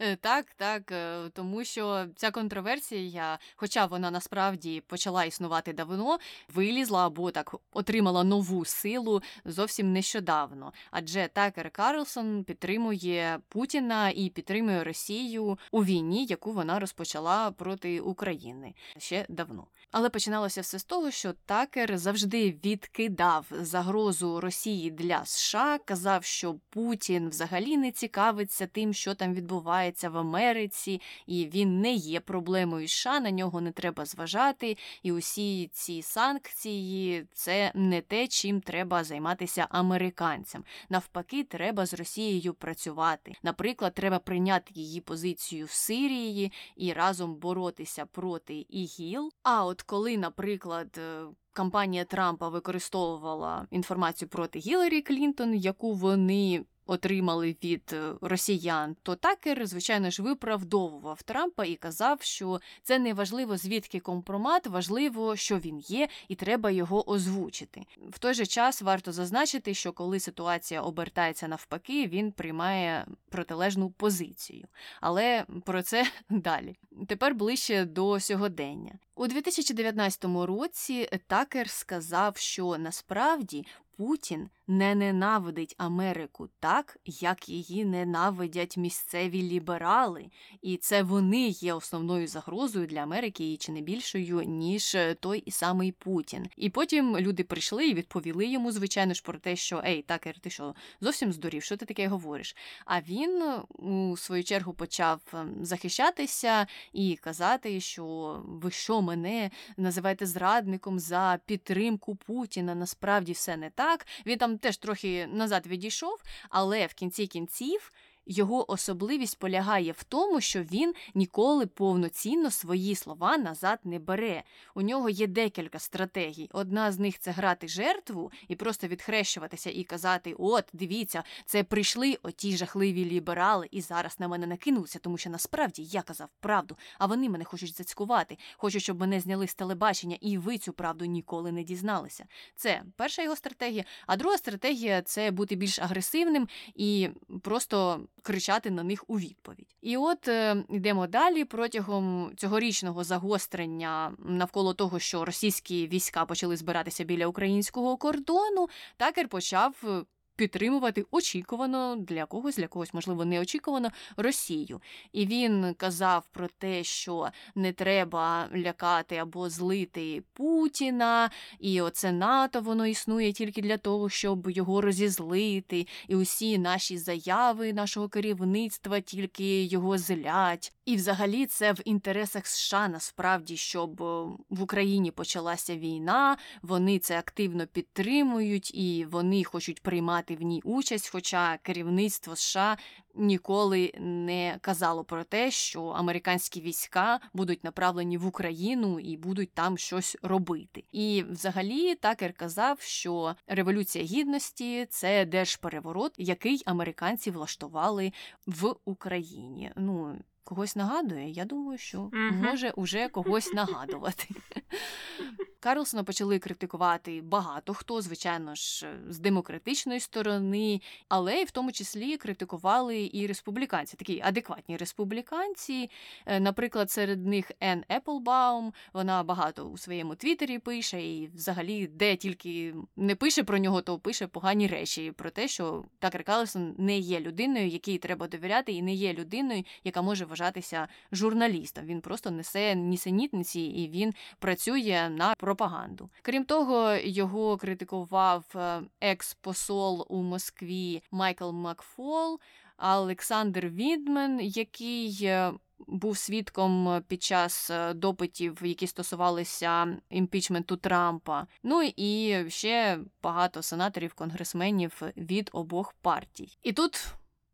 Е, так, так, е, тому що ця контроверсія, хоча вона насправді почала існувати давно, вилізла або так отримала нову силу зовсім нещодавно. Адже Такер Карлсон підтримує Путіна і підтримує Росію у війні, яку вона розпочала проти України ще давно. Але починалося все з того, що Такер завжди відкидав загрозу Росії для США, казав, що Путін взагалі не цікавиться тим, що там відбувається в Америці, і він не є проблемою США, на нього не треба зважати. І усі ці санкції це не те, чим треба займатися американцям. Навпаки, треба з Росією працювати. Наприклад, треба прийняти її позицію в Сирії і разом боротися проти ІГІЛ. А от коли, наприклад, е, кампанія Трампа використовувала інформацію проти Гіларі Клінтон, яку вони отримали від е, росіян, то такер, звичайно ж, виправдовував Трампа і казав, що це не важливо, звідки компромат, важливо, що він є, і треба його озвучити. В той же час варто зазначити, що коли ситуація обертається навпаки, він приймає протилежну позицію. Але про це далі. Тепер ближче до сьогодення. У 2019 році Такер сказав, що насправді Путін не ненавидить Америку так, як її ненавидять місцеві ліберали, і це вони є основною загрозою для Америки і чи не більшою, ніж той і самий Путін. І потім люди прийшли і відповіли йому, звичайно ж, про те, що Ей, Такер, ти що зовсім здурів, що ти таке говориш? А він у свою чергу почав ем, захищатися і казати, що ви що мене називаєте зрадником за підтримку Путіна. Насправді все не так. Він там теж трохи назад відійшов, але в кінці кінців його особливість полягає в тому, що він ніколи повноцінно свої слова назад не бере. У нього є декілька стратегій. Одна з них це грати жертву і просто відхрещуватися і казати: От, дивіться, це прийшли оті жахливі ліберали, і зараз на мене накинулися, тому що насправді я казав правду, а вони мене хочуть зацькувати, хочуть, щоб мене зняли з телебачення, і ви цю правду ніколи не дізналися. Це перша його стратегія. А друга стратегія це бути більш агресивним і просто кричати на них у відповідь. І от е, йдемо далі протягом цьогорічного загострення навколо того, що російські війська почали збиратися біля українського кордону, такер почав е, підтримувати очікувано для когось, для когось, можливо, неочікувано Росію. І він казав про те, що не треба лякати або злити Путіна, і оце НАТО воно існує тільки для того, щоб його розізлити, і усі наші заяви нашого керівництва тільки його злять. І, взагалі, це в інтересах США насправді, щоб е, в Україні почалася війна. Вони це активно підтримують і вони хочуть приймати в ній участь. Хоча керівництво США ніколи не казало про те, що американські війська будуть направлені в Україну і будуть там щось робити. І, взагалі, такер казав, що революція гідності це держпереворот, який американці влаштували в Україні. Ну когось нагадує? Я думаю, що може уже когось нагадувати. Карлсона почали критикувати багато хто, звичайно ж, з демократичної сторони, але й в тому числі критикували і республіканці, такі адекватні республіканці. Е, Наприклад, серед них Енн Еплбаум, вона багато у своєму твіттері пише, і взагалі, де тільки не пише про нього, то пише погані речі про те, що Такер Карлсон не є людиною, якій треба довіряти, і не є людиною, яка може вважатися журналістом. Він просто несе нісенітниці і він працює на пропаганду. Крім того, його критикував е, екс-посол у Москві Майкл Макфол, Олександр Відмен, який. е, Був свідком під час е, допитів, які стосувалися імпічменту Трампа. Ну і ще багато сенаторів, конгресменів від обох партій. І тут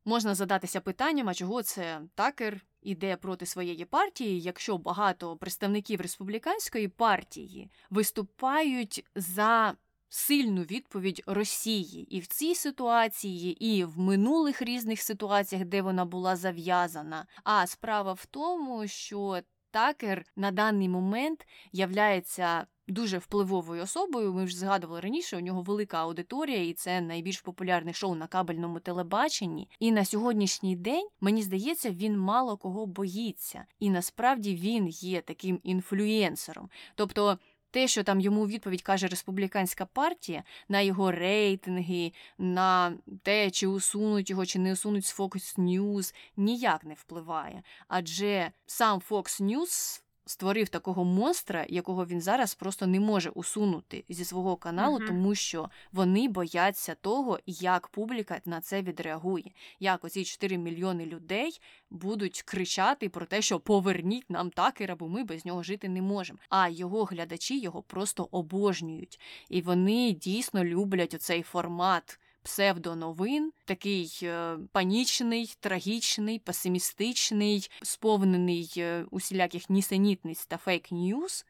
можна задатися питанням, а чого це такер іде проти своєї партії, якщо багато представників республіканської партії виступають за сильну відповідь Росії і в цій ситуації, і в минулих різних ситуаціях, де вона була зав'язана. А справа в тому, що Такер на даний момент являється дуже впливовою особою. Ми вже згадували раніше, у нього велика аудиторія, і це найбільш популярне шоу на кабельному телебаченні. І на сьогоднішній день, мені здається, він мало кого боїться. І насправді він є таким інфлюєнсером. Тобто. Те, що там йому відповідь каже республіканська партія на його рейтинги, на те, чи усунуть його, чи не усунуть з Fox News, ніяк не впливає. Адже сам Fox News створив такого монстра, якого він зараз просто не може усунути зі свого каналу, Мгм. тому що вони бояться того, як публіка на це відреагує. Як оці 4 мільйони людей будуть кричати про те, що поверніть нам такера, бо ми без нього жити не можемо. А його глядачі його просто обожнюють. І вони дійсно люблять оцей формат. Псевдоновин, такий е, панічний, трагічний, песимістичний, сповнений е, усіляких нісенітниць та фейк-ньюз,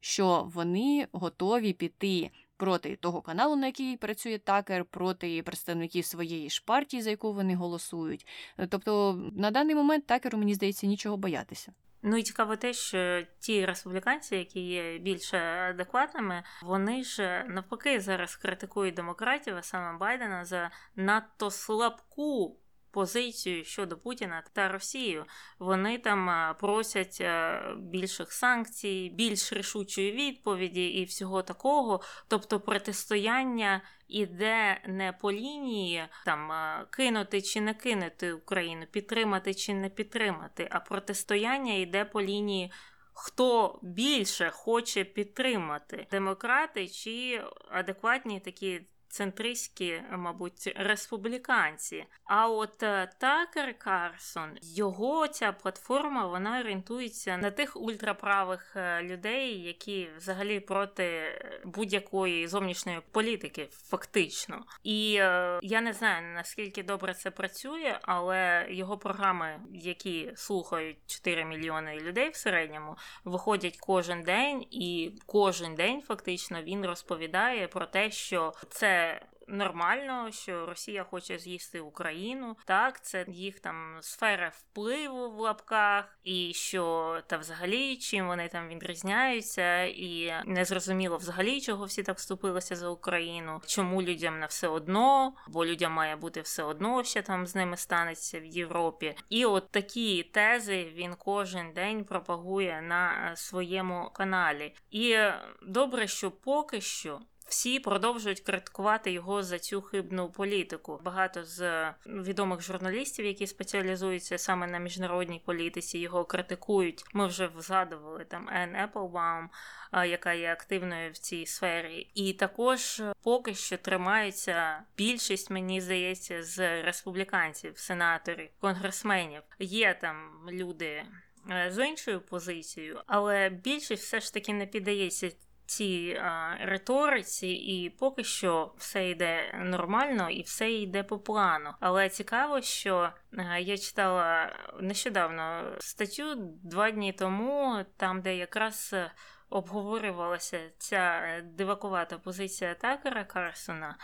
що вони готові піти проти того каналу, на який працює такер, проти представників своєї ж партії, за яку вони голосують. Е, Тобто, на даний момент такеру, мені здається, нічого боятися. Ну і цікаво те, що ті республіканці, які є більш адекватними, вони ж навпаки зараз критикують демократів, а саме Байдена, за надто слабку. Позицію щодо Путіна та Росію вони там е, просять е, більших санкцій, більш рішучої відповіді і всього такого. Тобто протистояння іде не по лінії там е, кинути чи не кинути Україну, підтримати чи не підтримати, а протистояння йде по лінії. Хто більше хоче підтримати демократи чи адекватні такі центристські, мабуть, республіканці? А от е, Такер Карсон, його ця платформа вона орієнтується на тих ультраправих е, людей, які взагалі проти будь-якої зовнішньої політики, фактично. І е, я не знаю наскільки добре це працює, але його програми, які слухають 4 мільйони людей в середньому, виходять кожен день, і кожен день фактично він розповідає про те, що це. Нормально, що Росія хоче з'їсти Україну, так це їх там сфера впливу в лапках, і що та взагалі чим вони там відрізняються, і незрозуміло взагалі, чого всі так вступилися за Україну, чому людям на все одно, бо людям має бути все одно, що там з ними станеться в Європі. І от такі тези він кожен день пропагує на своєму каналі. І добре, що поки що. Всі продовжують критикувати його за цю хибну політику. Багато з відомих журналістів, які спеціалізуються саме на міжнародній політиці, його критикують. Ми вже згадували там Енн Еплбаум, яка є активною в цій сфері, і також поки що тримається більшість, мені здається, з республіканців, сенаторів, конгресменів. Є там люди е, з іншою позицією, але більшість все ж таки не піддається цій риториці, і поки що все йде нормально і все йде по плану. Але цікаво, що я читала нещодавно статтю два дні тому, там де якраз. Обговорювалася ця дивакувата позиція Такера Карсона,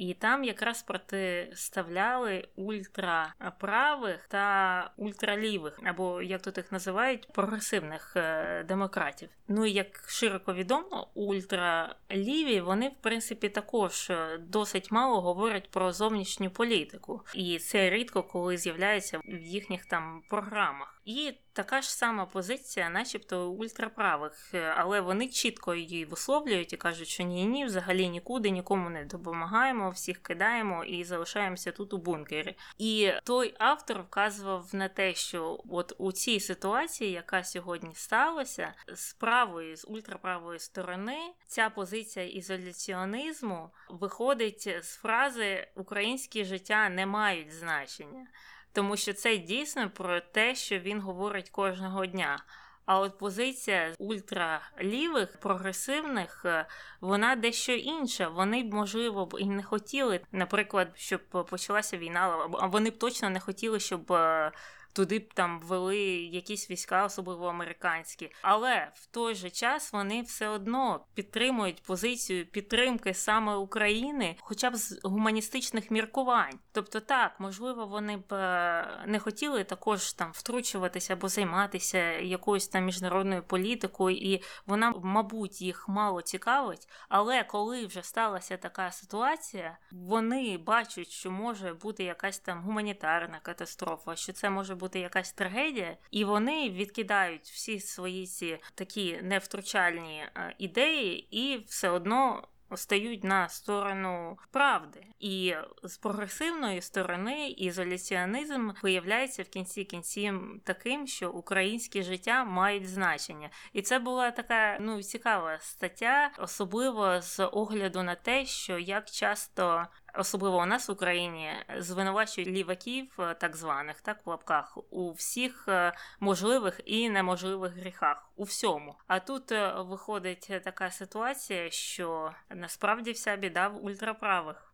і там якраз протиставляли ультраправих та ультралівих, або як тут їх називають, прогресивних е, демократів. Ну і як широко відомо, ультраліві вони в принципі також е, досить мало говорять про зовнішню політику, і це рідко коли з'являється в їхніх там програмах. І така ж сама позиція, начебто ультраправих, але вони чітко її висловлюють і кажуть, що ні, ні, взагалі нікуди, нікому не допомагаємо, всіх кидаємо і залишаємося тут у бункері. І той автор вказував на те, що от у цій ситуації, яка сьогодні сталася, з правої, з ультраправої сторони, ця позиція ізоляціонізму виходить з фрази Українські життя не мають значення тому що це дійсно про те, що він говорить кожного дня. А от позиція ультралівих, прогресивних, е, вона дещо інша. Вони б, можливо, б і не хотіли, наприклад, щоб почалася війна, а вони б точно не хотіли, щоб е, туди б там ввели якісь війська, особливо американські. Але в той же час вони все одно підтримують позицію підтримки саме України, хоча б з гуманістичних міркувань. Тобто, так можливо, вони б е, не хотіли також там втручуватися або займатися якоюсь там міжнародною політикою, і вона, мабуть, їх мало цікавить. Але коли вже сталася така ситуація, вони бачать, що може бути якась там гуманітарна катастрофа, що це може бути якась трагедія, і вони відкидають всі свої ці такі невтручальні е, ідеї, і все одно. Стають на сторону правди, і з прогресивної сторони ізоляціонізм виявляється в кінці кінців таким, що українське життя мають значення, і це була така ну цікава стаття, особливо з огляду на те, що як часто особливо у нас в Україні, звинувачують ліваків, е, так званих, так в лапках, у всіх е, можливих і неможливих гріхах, у всьому. А тут е, виходить така ситуація, що насправді вся біда в ультраправих.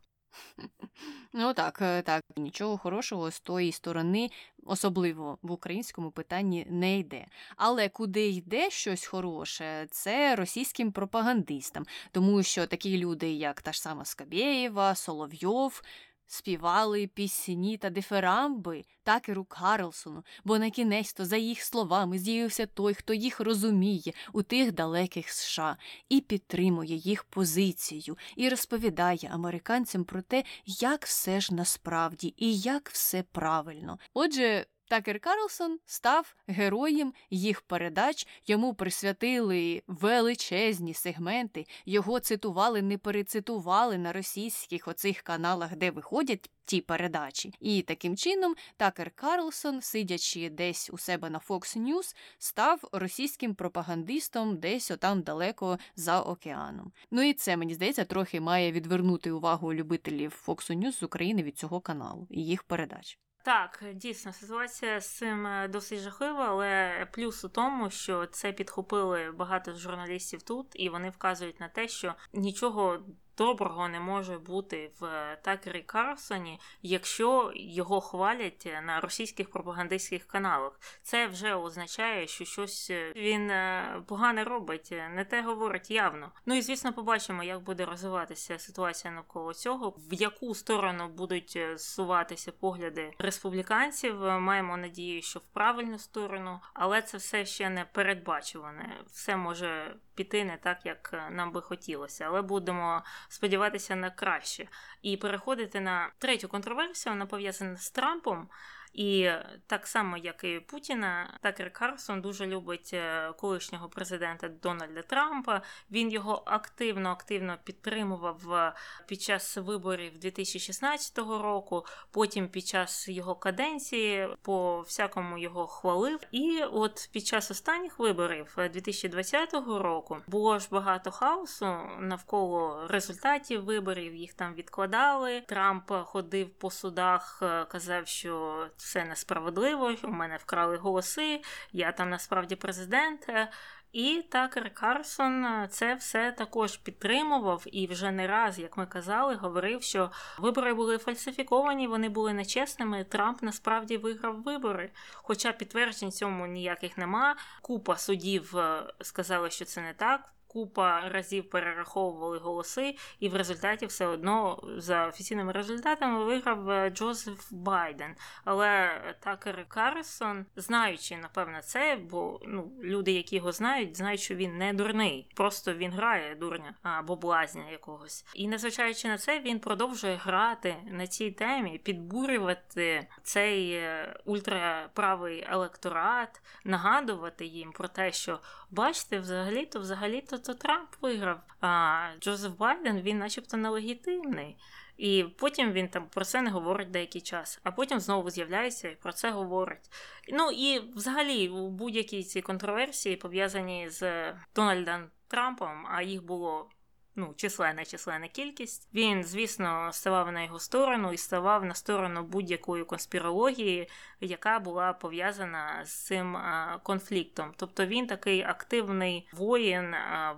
Ну так, е, так, нічого хорошого з тої сторони, особливо в українському питанні, не йде. Але куди йде щось хороше, це російським пропагандистам, тому що такі люди, як та ж сама Скабєєва, Соловйов, співали пісні та диферамби такеру Карлсону, бо на кінець то, за їх словами, з'явився той, хто їх розуміє у тих далеких США і підтримує їх позицію, і розповідає американцям про те, як все ж насправді і як все правильно. Отже. Такер Карлсон став героєм їх передач, йому присвятили величезні сегменти, його цитували, не перецитували на російських оцих каналах, де виходять ті передачі. І таким чином Такер Карлсон, сидячи десь у себе на Fox News, став російським пропагандистом десь отам далеко за океаном. Ну і це мені здається трохи має відвернути увагу любителів Fox News з України від цього каналу і їх передач. Так, дійсно, ситуація з цим е, досить жахлива, але плюс у тому, що це підхопили багато журналістів тут, і вони вказують на те, що нічого доброго не може бути в Такері Карлсоні, якщо його хвалять на російських пропагандистських каналах. Це вже означає, що щось е, він е, погане робить, не те говорить явно. Ну і звісно, побачимо, як буде розвиватися ситуація навколо цього, в яку сторону будуть е, зсуватися погляди республіканців. Маємо надію, що в правильну сторону, але це все ще не передбачуване. Все може піти не так, як нам би хотілося, але будемо сподіватися на краще. І переходити на третю контроверсію, вона пов'язана з Трампом. І так само, як і Путіна, Такер Карсон дуже любить е, колишнього президента Дональда Трампа. Він його активно активно підтримував е, під час виборів 2016 року. Потім під час його каденції по всякому його хвалив. І от під час останніх виборів 2020 е, року було ж багато хаосу навколо результатів виборів. Їх там відкладали. Трамп ходив по судах, казав, що все несправедливо, у мене вкрали голоси, я там насправді президент. І Такер Карсон е, це все також підтримував і вже не раз, як ми казали, говорив, що вибори були фальсифіковані, вони були нечесними. Трамп насправді виграв вибори. Хоча підтверджень цьому ніяких нема. Купа судів е, сказали, що це не так купа разів перераховували голоси, і в результаті все одно за офіційними результатами виграв е, Джозеф Байден. Але Такер Карсон, знаючи, напевно, це, бо ну, люди, які його знають, знають, що він не дурний, просто він грає дурня або блазня якогось. І незважаючи на це, він продовжує грати на цій темі, підбурювати цей е, ультраправий електорат, нагадувати їм про те, що бачите, взагалі-то, взагалі-то то Трамп виграв, а Джозеф Байден він, начебто, нелегітимний. І потім він там про це не говорить деякий час, а потім знову з'являється і про це говорить. Ну і взагалі у будь-якій ці контроверсії пов'язані з Дональдом Трампом, а їх було ну, численна численна кількість. Він, звісно, ставав на його сторону і ставав на сторону будь-якої конспірології, яка була пов'язана з цим конфліктом. Тобто він такий активний воїн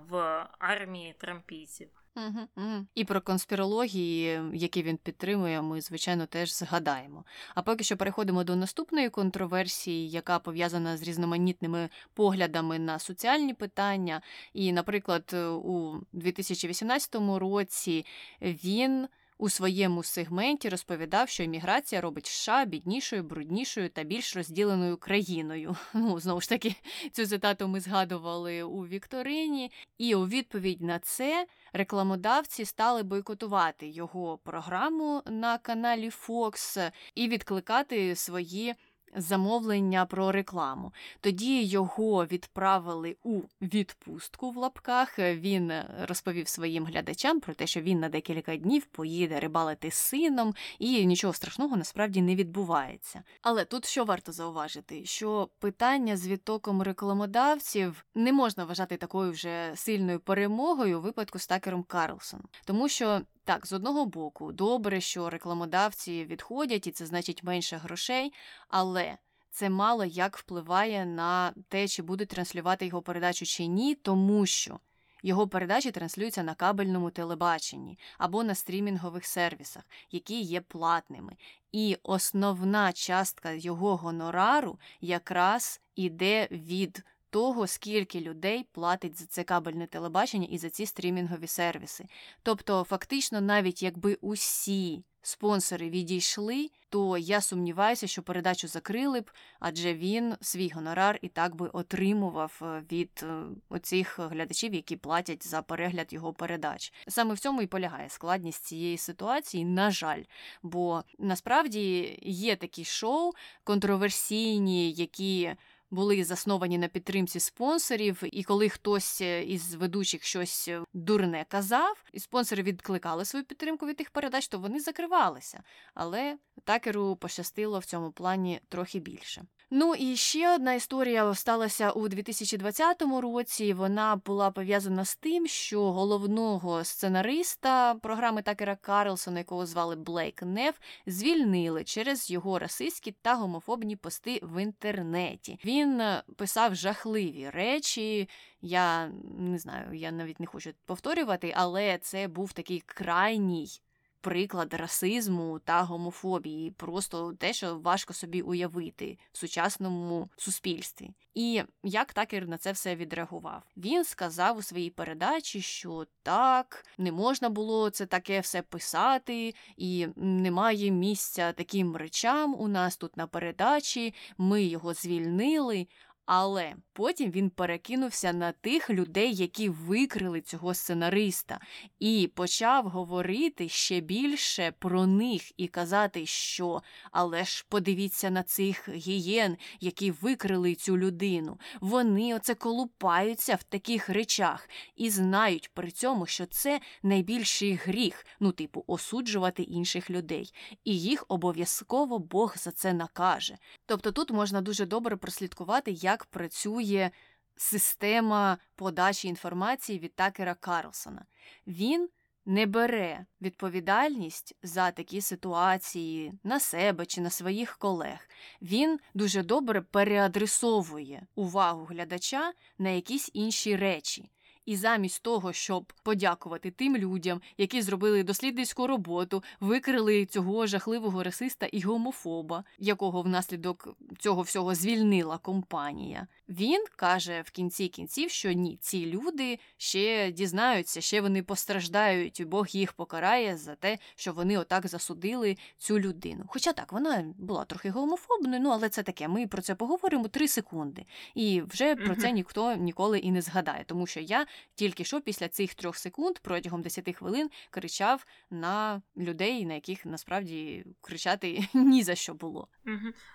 в армії трампійців. Угу, угу. І про конспірології, які він підтримує, ми звичайно теж згадаємо. А поки що переходимо до наступної контроверсії, яка пов'язана з різноманітними поглядами на соціальні питання. І, наприклад, у 2018 році він у своєму сегменті розповідав, що імміграція робить США біднішою, бруднішою та більш розділеною країною. Ну, знову ж таки, цю цитату ми згадували у Вікторині, і у відповідь на це рекламодавці стали бойкотувати його програму на каналі Fox і відкликати свої замовлення про рекламу. Тоді його відправили у відпустку в лапках. Він розповів своїм глядачам про те, що він на декілька днів поїде рибалити з сином, і нічого страшного насправді не відбувається. Але тут що варто зауважити, що питання з відтоком рекламодавців не можна вважати такою вже сильною перемогою у випадку з Такером Карлсоном, тому що так, з одного боку, добре, що рекламодавці відходять, і це значить менше грошей, але це мало як впливає на те, чи будуть транслювати його передачу чи ні, тому що його передачі транслюються на кабельному телебаченні або на стрімінгових сервісах, які є платними. І основна частка його гонорару якраз іде від того, скільки людей платить за це кабельне телебачення і за ці стрімінгові сервіси. Тобто, фактично, навіть якби усі спонсори відійшли, то я сумніваюся, що передачу закрили б, адже він свій гонорар і так би отримував е, від е, оцих глядачів, які платять за перегляд його передач. Саме в цьому і полягає складність цієї ситуації, на жаль. Бо насправді є такі шоу контроверсійні, які були засновані на підтримці спонсорів, і коли хтось е, із ведучих щось е, дурне казав, і спонсори відкликали свою підтримку від тих передач, то вони закривалися. Але такеру пощастило в цьому плані трохи більше. Ну і ще одна історія сталася у 2020 році. Вона була пов'язана з тим, що головного сценариста програми Такера Карлсона, якого звали Блейк Неф, звільнили через його расистські та гомофобні пости в інтернеті. Він е, писав жахливі речі. Я не знаю, я навіть не хочу повторювати, але це був такий крайній приклад расизму та гомофобії, просто те, що важко собі уявити в сучасному суспільстві. І як такер на це все відреагував? Він сказав у своїй передачі, що так, не можна було це таке все писати, і немає місця таким речам у нас тут на передачі. Ми його звільнили. Але потім він перекинувся на тих людей, які викрили цього сценариста, і почав говорити ще більше про них і казати, що але ж подивіться на цих гієн, які викрили цю людину. Вони оце колупаються в таких речах і знають при цьому, що це найбільший гріх, ну, типу, осуджувати інших людей, і їх обов'язково Бог за це накаже. Тобто тут можна дуже добре прослідкувати, як як працює система подачі інформації від Такера Карлсона. Він не бере відповідальність за такі ситуації на себе чи на своїх колег, він дуже добре переадресовує увагу глядача на якісь інші речі. І замість того, щоб подякувати тим людям, які зробили дослідницьку роботу, викрили цього жахливого расиста і гомофоба, якого внаслідок цього всього звільнила компанія, він каже в кінці кінців, що ні, ці люди ще дізнаються, ще вони постраждають, Бог їх покарає за те, що вони отак засудили цю людину. Хоча так, вона була трохи гомофобною, ну але це таке. Ми про це поговоримо три секунди, і вже про це ніхто ніколи і не згадає, тому що я тільки що після цих трьох секунд протягом 10 хвилин кричав на людей, на яких насправді кричати ні за що було.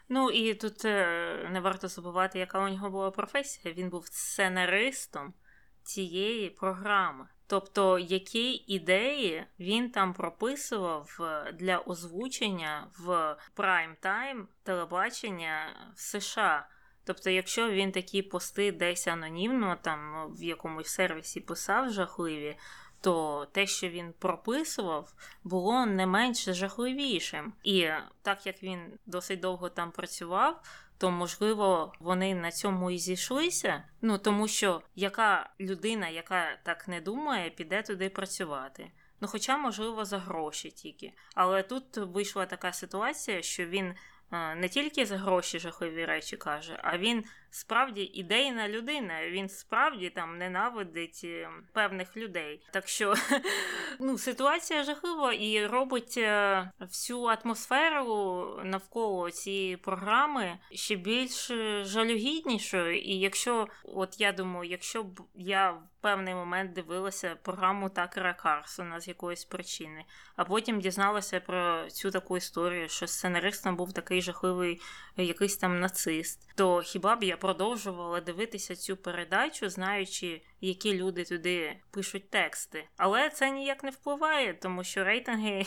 Ну і тут е, не варто забувати, яка у нього була професія. Він був сценаристом цієї програми. Тобто, які ідеї він там прописував е, для озвучення в прайм-тайм телебачення в США. Тобто, якщо він такі пости десь анонімно, там в якомусь сервісі писав жахливі, то те, що він прописував, було не менш жахливішим. І так як він досить довго там працював, то можливо вони на цьому і зійшлися. Ну тому що яка людина, яка так не думає, піде туди працювати. Ну, хоча, можливо, за гроші тільки. Але тут вийшла така ситуація, що він не тільки за гроші жахливі речі каже, а він справді ідейна людина. Він справді там ненавидить е, певних людей. Так що ну, ситуація жахлива і робить е, всю атмосферу навколо цієї програми ще більш жалюгіднішою. І якщо, от я думаю, якщо б я в певний момент дивилася програму Такера Карсона з якоїсь причини, а потім дізналася про цю таку історію, що сценаристом був такий жахливий якийсь там нацист, то хіба б я продовжувала дивитися цю передачу, знаючи, які люди туди пишуть тексти. Але це ніяк не впливає, тому що рейтинги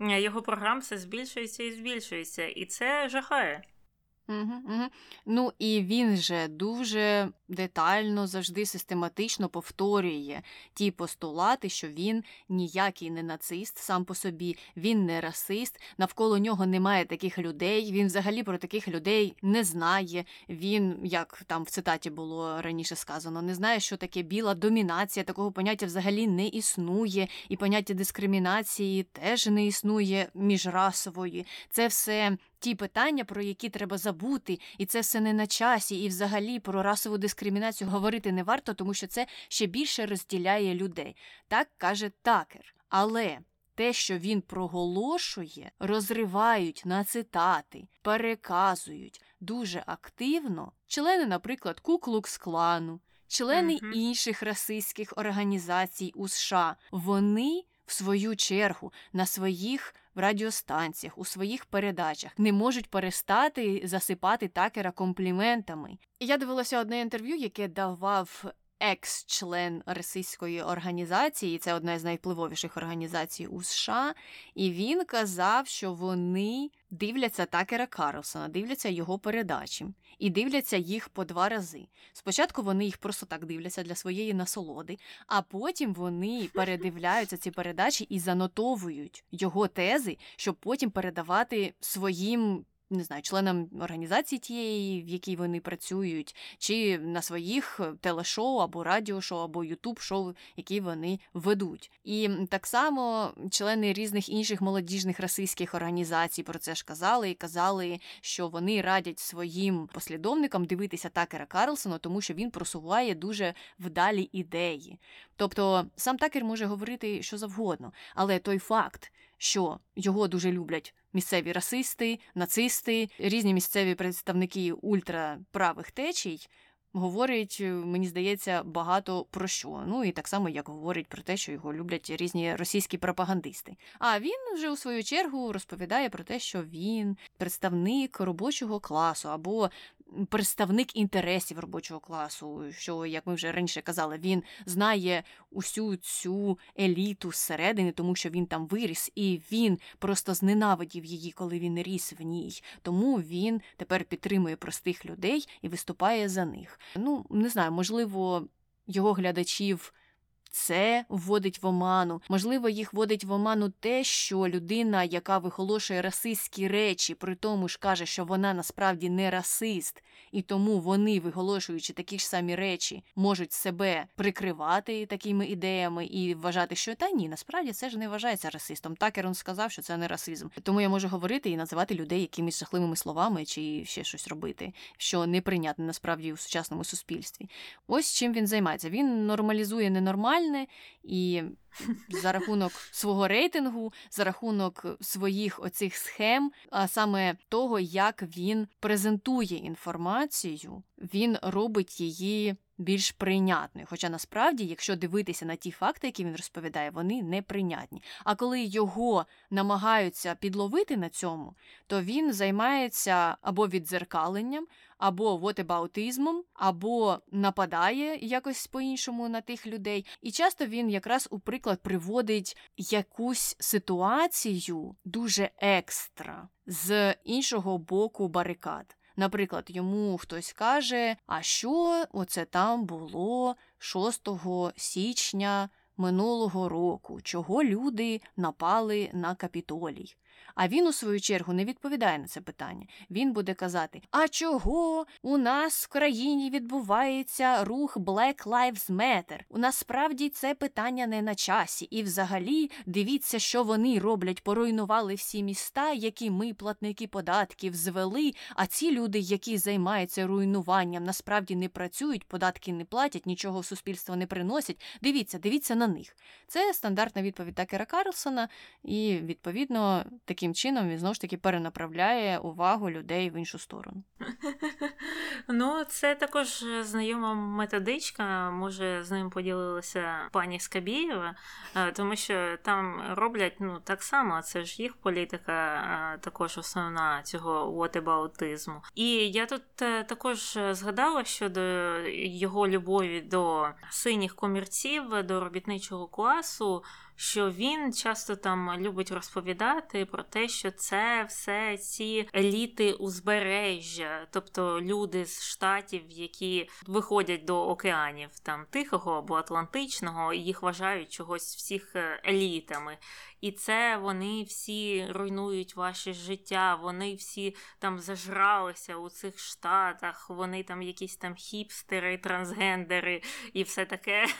його програм все збільшуються і збільшуються, і це жахає. Угу, угу. Ну і він же дуже детально, завжди систематично повторює ті постулати, що він ніякий не нацист сам по собі, він не расист, навколо нього немає таких людей. Він взагалі про таких людей не знає. Він, як там в цитаті було раніше сказано, не знає, що таке біла домінація. Такого поняття взагалі не існує, і поняття дискримінації теж не існує міжрасової. Це все ті питання, про які треба забути, і це все не на часі, і взагалі про расову дискримінацію говорити не варто, тому що це ще більше розділяє людей. Так каже такер. Але те, що він проголошує, розривають на цитати, переказують дуже активно члени, наприклад, Куклукс-клану, члени uh-huh. інших расистських організацій у США, вони в свою чергу на своїх радіостанціях, у своїх передачах не можуть перестати засипати такера компліментами. Я дивилася одне інтерв'ю, яке давав. Екс-член російської організації, це одна з найвпливовіших організацій у США, і він казав, що вони дивляться Такера Карлсона, дивляться його передачі і дивляться їх по два рази. Спочатку вони їх просто так дивляться для своєї насолоди, а потім вони передивляються ці передачі і занотовують його тези, щоб потім передавати своїм не знаю, членам організації тієї, в якій вони працюють, чи на своїх е, телешоу або радіошоу, або ютуб-шоу, які вони ведуть. І так само члени різних інших молодіжних расистських організацій про це ж казали і казали, що вони радять своїм послідовникам дивитися Такера Карлсона, тому що він просуває дуже вдалі ідеї. Тобто сам Такер може говорити що завгодно, але той факт, що його дуже люблять місцеві расисти, нацисти, різні місцеві представники ультраправих течій. Говорить, мені здається, багато про що. Ну і так само, як говорить про те, що його люблять різні російські пропагандисти. А він вже у свою чергу розповідає про те, що він представник робочого класу або представник інтересів робочого класу, що, як ми вже раніше казали, він знає усю цю еліту зсередини, тому що він там виріс, і він просто зненавидів її, коли він ріс в ній. Тому він тепер підтримує простих людей і виступає за них. Ну, не знаю, можливо, його глядачів це вводить в оману. Можливо, їх вводить в оману те, що людина, яка виголошує расистські речі, при тому ж каже, що вона насправді не расист, і тому вони, виголошуючи такі ж самі речі, можуть себе прикривати такими ідеями і вважати, що та ні, насправді це ж не вважається расистом. Такер він сказав, що це не расизм. Тому я можу говорити і називати людей якимись жахливими словами чи ще щось робити, що неприйнятне насправді у сучасному суспільстві. Ось чим він займається. Він нормалізує ненормальне і за рахунок свого рейтингу, за рахунок своїх оцих схем, а саме того, як він презентує інформацію, він робить її більш прийнятною. Хоча насправді, якщо дивитися на ті факти, які він розповідає, вони неприйнятні. А коли його намагаються підловити на цьому, то він займається або віддзеркаленням, або вотебаутизмом, або нападає якось по-іншому на тих людей. І часто він якраз у приклад приводить якусь ситуацію дуже екстра з іншого боку барикад. Наприклад, йому хтось каже, а що оце там було 6 січня минулого року, чого люди напали на капітолій. А він, у свою чергу, не відповідає на це питання. Він буде казати: А чого у нас в країні відбувається рух Black Lives Matter? У нас справді це питання не на часі. І взагалі дивіться, що вони роблять, поруйнували всі міста, які ми, платники податків, звели. А ці люди, які займаються руйнуванням, насправді не працюють, податки не платять, нічого в суспільство не приносять. Дивіться, дивіться на них. Це стандартна відповідь Такера Карлсона, і відповідно таким чином він знову ж таки перенаправляє увагу людей в іншу сторону. Ну, це також знайома методичка. Може, з ним поділилася пані Скабієва, е, тому що там роблять ну так само. Це ж їх політика, е, також основна цього вотебаутизму. І я тут е, також згадала щодо його любові до синіх комірців, до робітничого класу що він часто там любить розповідати про те, що це все ці еліти узбережжя, тобто люди з штатів, які виходять до океанів там Тихого або Атлантичного, і їх вважають чогось всіх е, елітами. І це вони всі руйнують ваше життя, вони всі там зажралися у цих штатах, вони там якісь там хіпстери, трансгендери і все таке.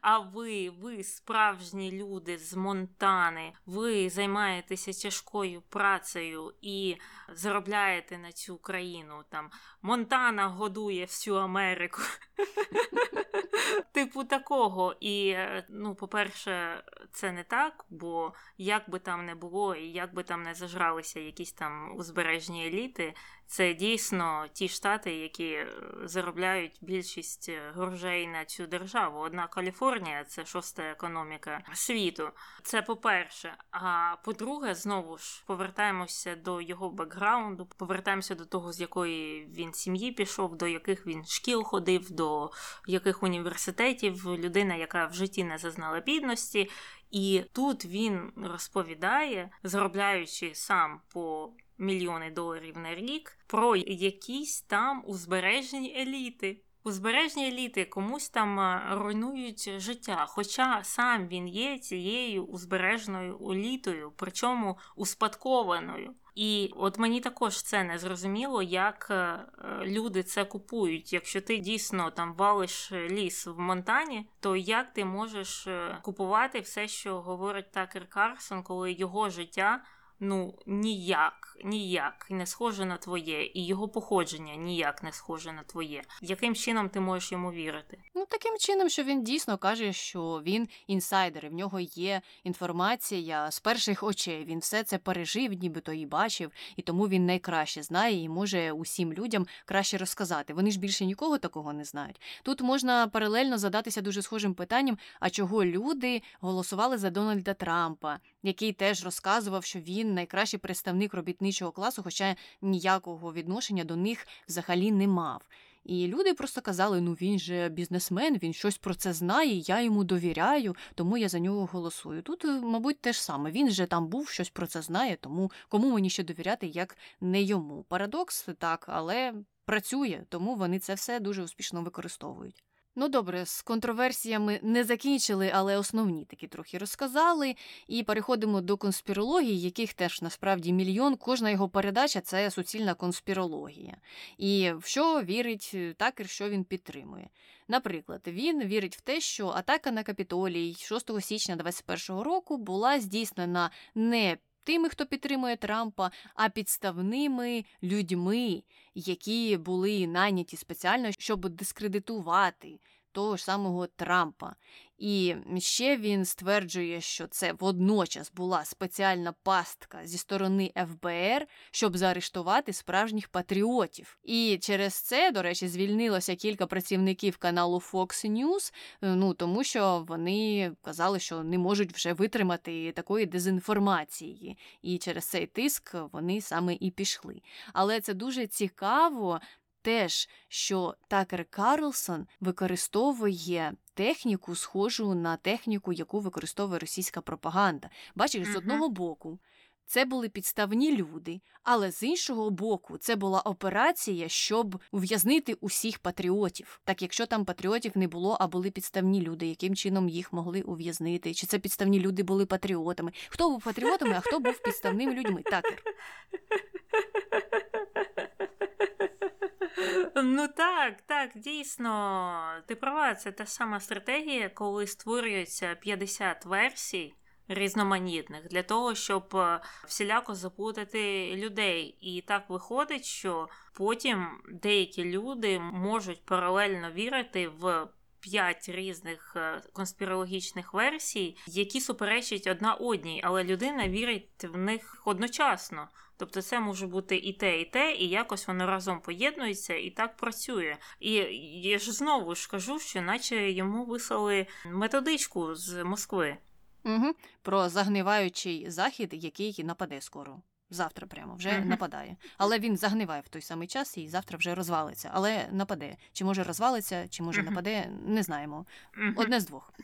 А ви, ви справжні люди з Монтани, ви займаєтеся тяжкою працею і заробляєте на цю країну. Там Монтана годує всю Америку. Типу такого. І, е, ну, по-перше, це не так, бо як би там не було, і як би там не зажралися якісь там узбережні еліти, це дійсно ті штати, які е, заробляють більшість е, грошей на цю державу. Одна Каліфорнія це шоста економіка світу. Це по-перше. А по-друге, знову ж повертаємося до його бекграунду, повертаємося до того, з якої він сім'ї пішов, до яких він шкіл ходив, до яких університетів людина, яка в житті не зазнала бідності. І тут він розповідає, заробляючи сам по мільйони доларів на рік, про якісь там узбережні еліти. Узбережні еліти комусь там е, руйнують життя, хоча сам він є цією узбережною елітою, причому успадкованою. І от мені також це не зрозуміло, як е, люди це купують. Якщо ти дійсно там валиш ліс в Монтані, то як ти можеш е, купувати все, що говорить Такер Карсон, коли його життя ну ніяк, ніяк не схоже на твоє, і його походження ніяк не схоже на твоє. Яким чином ти можеш йому вірити? Ну таким чином, що він дійсно каже, що він інсайдер, і в нього є інформація з перших очей. Він все це пережив, нібито і бачив, і тому він найкраще знає і може усім людям краще розказати. Вони ж більше нікого такого не знають. Тут можна паралельно задатися дуже схожим питанням: а чого люди голосували за Дональда Трампа, який теж розказував, що він найкращий представник робітничого класу, хоча ніякого відношення до них взагалі не мав. І люди просто казали: ну він же бізнесмен, він щось про це знає, я йому довіряю, тому я за нього голосую. Тут, е, мабуть, те ж саме. Він же там був, щось про це знає, тому кому мені ще довіряти, як не йому. Парадокс так, але працює, тому вони це все дуже успішно використовують. Ну добре, з контроверсіями не закінчили, але основні такі трохи розказали. І переходимо до конспірології, яких теж насправді мільйон. Кожна його передача це суцільна конспірологія. І в що вірить такер, що він підтримує. Наприклад, він вірить в те, що атака на капітолій 6 січня 2021 року була здійснена не тими, хто підтримує Трампа, а підставними людьми, які були найняті спеціально, щоб дискредитувати того ж самого Трампа. І ще він стверджує, що це водночас була спеціальна пастка зі сторони ФБР, щоб заарештувати справжніх патріотів. І через це, до речі, звільнилося кілька працівників каналу Fox News, ну тому що вони казали, що не можуть вже витримати такої дезінформації, і через цей тиск вони саме і пішли. Але це дуже цікаво теж, що Такер Карлсон використовує техніку, схожу на техніку, яку використовує російська пропаганда. Бачиш, з одного боку. Це були підставні люди, але з іншого боку, це була операція, щоб ув'язнити усіх патріотів. Так якщо там патріотів не було, а були підставні люди, яким чином їх могли ув'язнити? Чи це підставні люди були патріотами? Хто був патріотами, а хто був підставними людьми? Такер. Ну так, так, дійсно, ти права, це та сама стратегія, коли створюється 50 версій різноманітних для того, щоб е, всіляко заплутати людей. І так виходить, що потім деякі люди можуть паралельно вірити в. П'ять різних е, конспірологічних версій, які суперечать одна одній, але людина вірить в них одночасно. Тобто це може бути і те, і те, і якось воно разом поєднується і так працює. І я ж знову ж кажу, що наче йому вислали методичку з Москви. Угу. Про загниваючий захід, який нападе скоро. Завтра прямо вже uh-huh. нападає. Але він загниває в той самий час і завтра вже розвалиться. Але нападе. Чи може розвалиться, чи може uh-huh. нападе, не знаємо. Uh-huh. Одне з двох.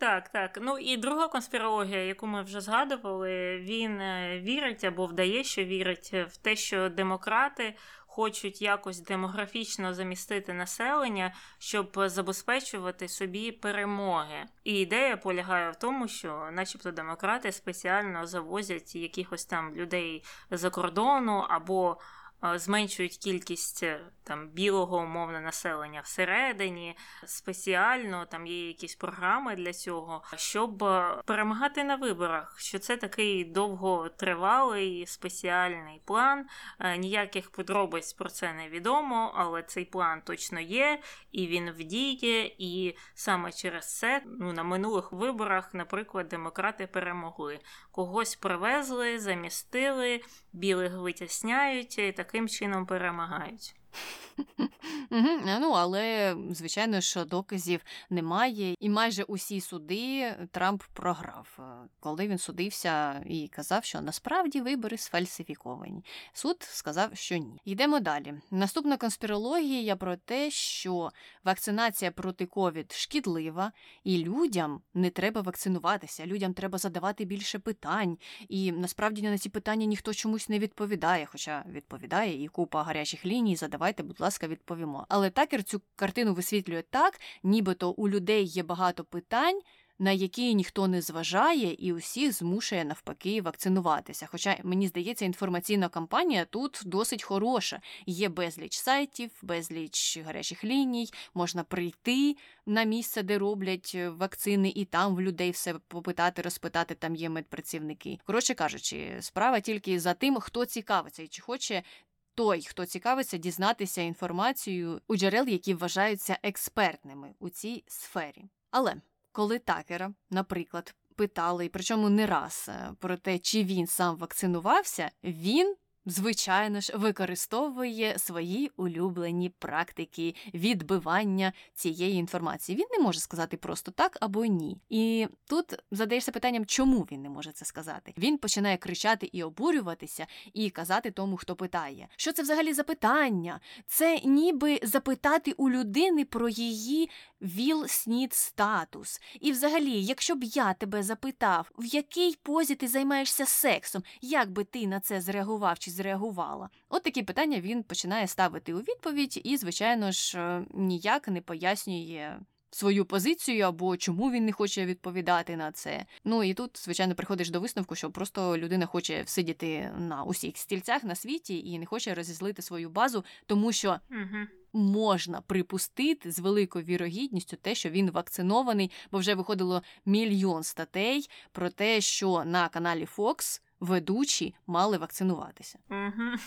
Так, так. Ну і друга конспірологія, яку ми вже згадували, він е, вірить або вдає, що вірить в те, що демократи хочуть якось демографічно замістити населення, щоб забезпечувати собі перемоги. І ідея полягає в тому, що, начебто, демократи спеціально завозять якихось там людей за кордону або зменшують кількість е, там білого умовно населення всередині. Спеціально там є якісь програми для цього, щоб е, перемагати на виборах. Що це такий довготривалий спеціальний план. Е, ніяких подробиць про це не відомо, але цей план точно є, і він вдіє. І саме через це ну, на минулих виборах, наприклад, демократи перемогли. Когось привезли, замістили, білих витісняють і таким чином перемагають. Ну, але, звичайно, що доказів немає, і майже усі суди Трамп програв, е, коли він судився і казав, що насправді вибори сфальсифіковані. Суд сказав, що ні. Йдемо далі. Наступна конспірологія про те, що вакцинація проти ковід шкідлива, і людям не треба вакцинуватися, людям треба задавати більше питань. І насправді на ці питання ніхто чомусь не відповідає, хоча відповідає і купа гарячих ліній задаває давайте, будь ласка, відповімо. Але такер цю картину висвітлює так, нібито у людей є багато питань. На які ніхто не зважає, і усіх змушує навпаки вакцинуватися. Хоча мені здається, інформаційна кампанія тут досить хороша. Є безліч сайтів, безліч гарячих ліній, можна прийти на місце, де роблять вакцини, і там в людей все попитати, розпитати. Там є медпрацівники. Коротше кажучи, справа тільки за тим, хто цікавиться і чи хоче той, хто цікавиться дізнатися інформацією у джерел, які вважаються експертними у цій сфері. Але коли такера, наприклад, питали, причому не раз е, про те, чи він сам вакцинувався, він звичайно ж, використовує свої улюблені практики відбивання цієї інформації. Він не може сказати просто так або ні. І тут задаєшся питанням, чому він не може це сказати. Він починає кричати і обурюватися, і казати тому, хто питає. Що це взагалі за питання? Це ніби запитати у людини про її віл снід статус. І взагалі, якщо б я тебе запитав, в якій позі ти займаєшся сексом, як би ти на це зреагував чи зреагувала? От такі питання він починає ставити у відповідь, і, звичайно ж, е, ніяк не пояснює. Свою позицію або чому він не хоче відповідати на це. Ну і тут, звичайно, приходиш до висновку, що просто людина хоче всидіти на усіх стільцях на світі і не хоче розізлити свою базу, тому що Угу. можна припустити з великою вірогідністю те, що він вакцинований, бо вже виходило мільйон статей про те, що на каналі Fox ведучі мали вакцинуватися.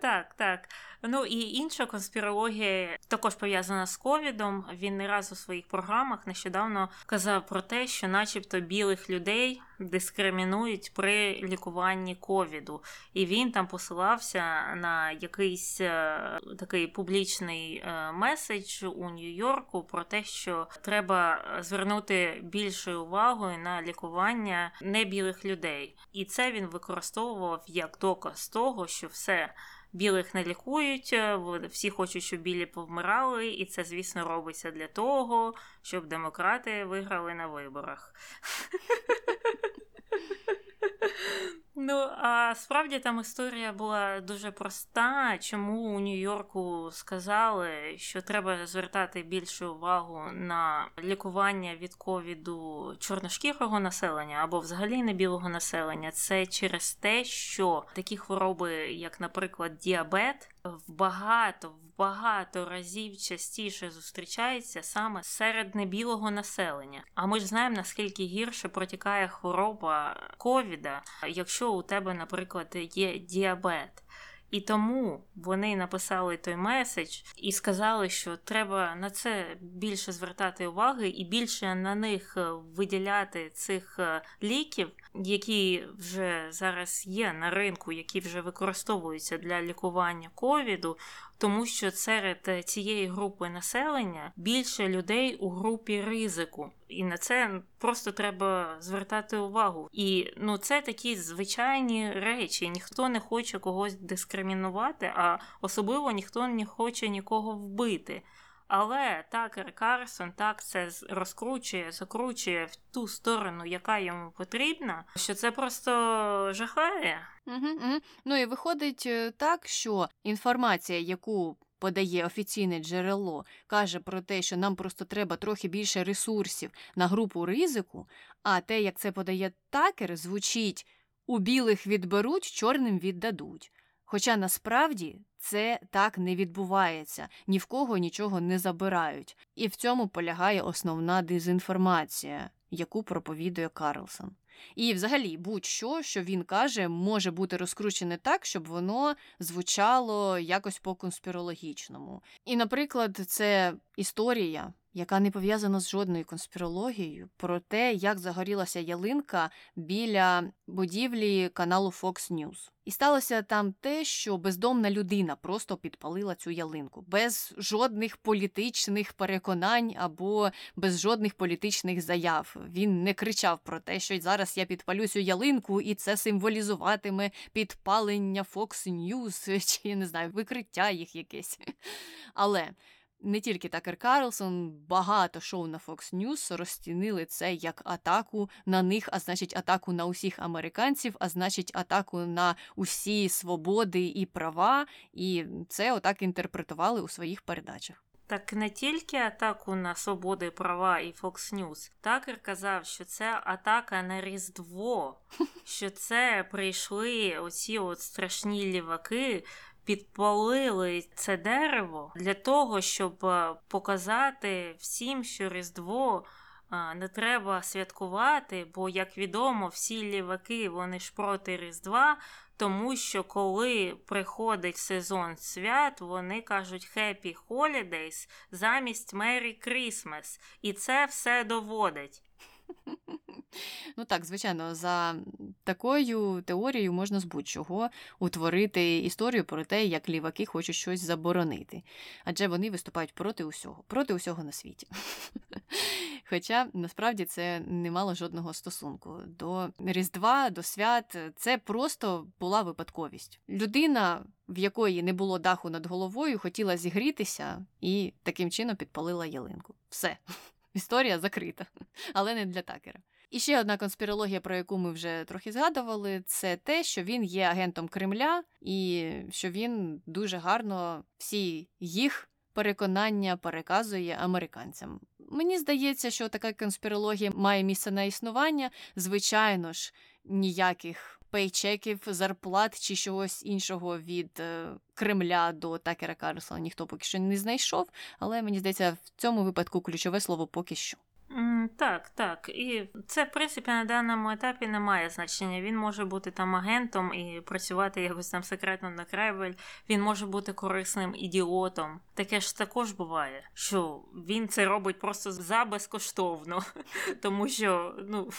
Так, так. Ну і інша конспірологія також пов'язана з ковідом. Він не раз у своїх програмах нещодавно казав про те, що, начебто, білих людей дискримінують при лікуванні ковіду, і він там посилався на якийсь е, такий публічний е, меседж у Нью-Йорку про те, що треба звернути більшою увагою на лікування небілих людей, і це він використовував як доказ того, що все. Білих не лікують, е, всі хочуть, щоб білі повмирали, і це, звісно, робиться для того, щоб демократи виграли на виборах. Ну, а справді там історія була дуже проста. Чому у Нью-Йорку сказали, що треба звертати більшу увагу на лікування від ковіду чорношкірого населення або взагалі не білого населення? Це через те, що такі хвороби, як, наприклад, діабет, в багато в багато разів частіше зустрічаються саме серед небілого населення. А ми ж знаємо, наскільки гірше протікає хвороба ковіда, якщо у тебе, наприклад, є діабет. І тому вони написали той меседж і сказали, що треба на це більше звертати уваги і більше на них виділяти цих е, ліків, які вже зараз є на ринку, які вже використовуються для лікування ковіду, тому що серед е, цієї групи населення більше людей у групі ризику, і на це просто треба звертати увагу. І ну це такі звичайні речі. Ніхто не хоче когось дискримінувати, а особливо ніхто не хоче нікого вбити. Але Такер Карсон так це розкручує, закручує в ту сторону, яка йому потрібна, що це просто жахає. Угу, угу. Ну і виходить е, так, що інформація, яку подає офіційне джерело, каже про те, що нам просто треба трохи більше ресурсів на групу ризику, а те, як це подає такер, звучить у білих відберуть, чорним віддадуть. Хоча насправді це так не відбувається, ні в кого нічого не забирають. І в цьому полягає основна дезінформація, яку проповідує Карлсон. І взагалі будь-що, що він каже, може бути розкручене так, щоб воно звучало якось по-конспірологічному. І, наприклад, це історія, яка не пов'язана з жодною конспірологією, про те, як загорілася ялинка біля будівлі каналу Fox News. І сталося там те, що бездомна людина просто підпалила цю ялинку без жодних політичних переконань або без жодних політичних заяв. Він не кричав про те, що зараз я підпалю цю ялинку, і це символізуватиме підпалення Fox News, чи не знаю, викриття їх якесь. Але не тільки Такер Карлсон, багато шоу на Fox News розцінили це як атаку на них, а значить, атаку на усіх американців, а значить, атаку на усі свободи і права. І це отак інтерпретували у своїх передачах. Так не тільки атаку на свободи права і Fox News. Такер казав, що це атака на Різдво, що це прийшли оці от страшні ліваки. Підпалили це дерево для того, щоб е, показати всім, що Різдво е, не треба святкувати, бо, як відомо, всі ліваки вони ж проти Різдва, тому що коли приходить сезон свят, вони кажуть Happy Holidays замість Merry Christmas. І це все доводить. Ну так, звичайно, за такою теорією можна з будь-чого утворити історію про те, як ліваки хочуть щось заборонити. Адже вони виступають проти усього, проти усього на світі. Хоча насправді це не мало жодного стосунку до Різдва, до свят. Це просто була випадковість. Людина, в якої не було даху над головою, хотіла зігрітися і таким чином підпалила ялинку. Все. Історія закрита, але не для такера. І ще одна конспірологія, про яку ми вже трохи згадували, це те, що він є агентом Кремля, і що він дуже гарно всі їх переконання переказує американцям. Мені здається, що така конспірологія має місце на існування. Звичайно ж, ніяких пейчеків, зарплат чи чогось іншого від е, Кремля до Такера Карлсона ніхто поки що не знайшов. Але мені здається, в цьому випадку ключове слово поки що. Так, так. І це, в принципі, на даному етапі не має значення. Він може бути там агентом і працювати якось там секретно на Кревель. Він може бути корисним ідіотом. Таке ж також буває, що він це робить просто за безкоштовно, тому що, ну.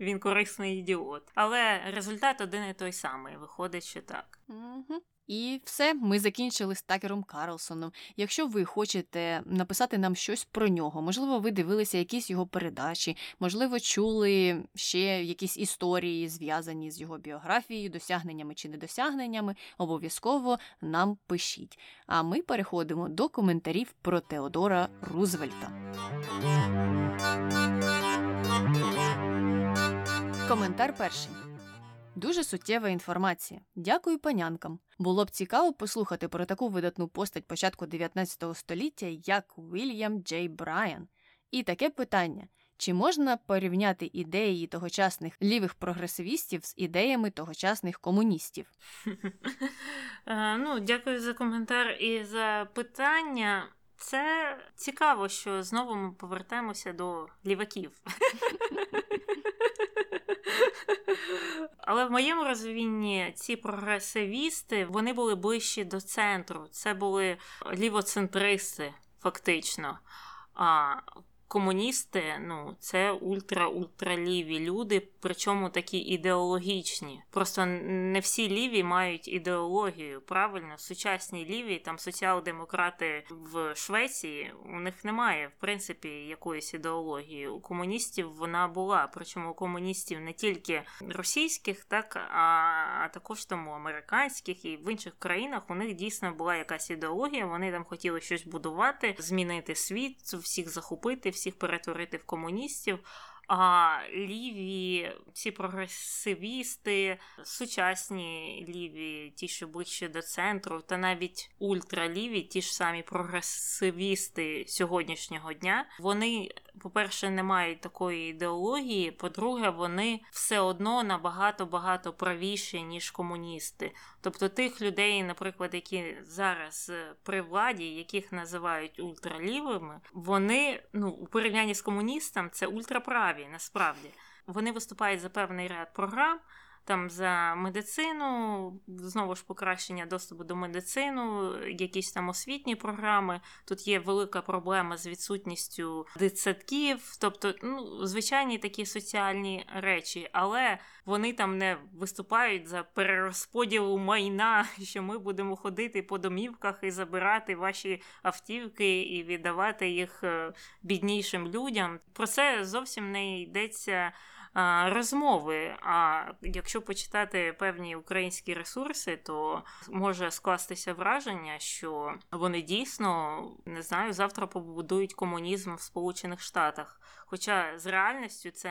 Він корисний ідіот. Але результат один і той самий. Виходить, що так. Угу. І все, ми закінчили з Такером Карлсоном. Якщо ви хочете написати нам щось про нього, можливо, ви дивилися якісь його передачі, можливо, чули ще якісь історії, зв'язані з його біографією, досягненнями чи недосягненнями, обов'язково нам пишіть. А ми переходимо до коментарів про Теодора Рузвельта. Коментар перший. Дуже суттєва інформація. Дякую панянкам. Було б цікаво послухати про таку видатну постать початку 19 століття, як Вільям Джей Брайан. І таке питання: чи можна порівняти ідеї тогочасних лівих прогресивістів з ідеями тогочасних комуністів? Ну, дякую за коментар і за питання. Це цікаво, що знову ми повертаємося до ліваків. Але в моєму розумінні ці прогресивісти вони були ближчі до центру. Це були лівоцентристи, фактично. А комуністи ну, це ультра-ультраліві люди, причому такі ідеологічні. Просто не всі ліві мають ідеологію. Правильно, сучасні ліві, там соціал-демократи в Швеції, у них немає, в принципі, якоїсь ідеології. У комуністів вона була. Причому у комуністів не тільки російських, так а також там у американських і в інших країнах у них дійсно була якась ідеологія. Вони там хотіли щось будувати, змінити світ, всіх захопити всіх перетворити в комуністів. А ліві, ці прогресивісти, сучасні ліві, ті, що ближче до центру, та навіть ультраліві, ті ж самі прогресивісти сьогоднішнього дня, вони, по-перше, не мають такої ідеології. По-друге, вони все одно набагато багато правіші, ніж комуністи. Тобто тих людей, наприклад, які зараз при владі, яких називають ультралівими, вони ну у порівнянні з комуністом це ультраправі, насправді. Вони виступають за певний ряд програм там за медицину, знову ж покращення доступу до медицину, якісь там освітні програми. Тут є велика проблема з відсутністю дитсадків, тобто ну, звичайні такі соціальні речі, але вони там не виступають за перерозподілу майна, що ми будемо ходити по домівках і забирати ваші автівки і віддавати їх е, біднішим людям. Про це зовсім не йдеться розмови. А якщо почитати певні українські ресурси, то може скластися враження, що вони дійсно не знаю, завтра побудують комунізм в Сполучених Штатах. Хоча з реальністю це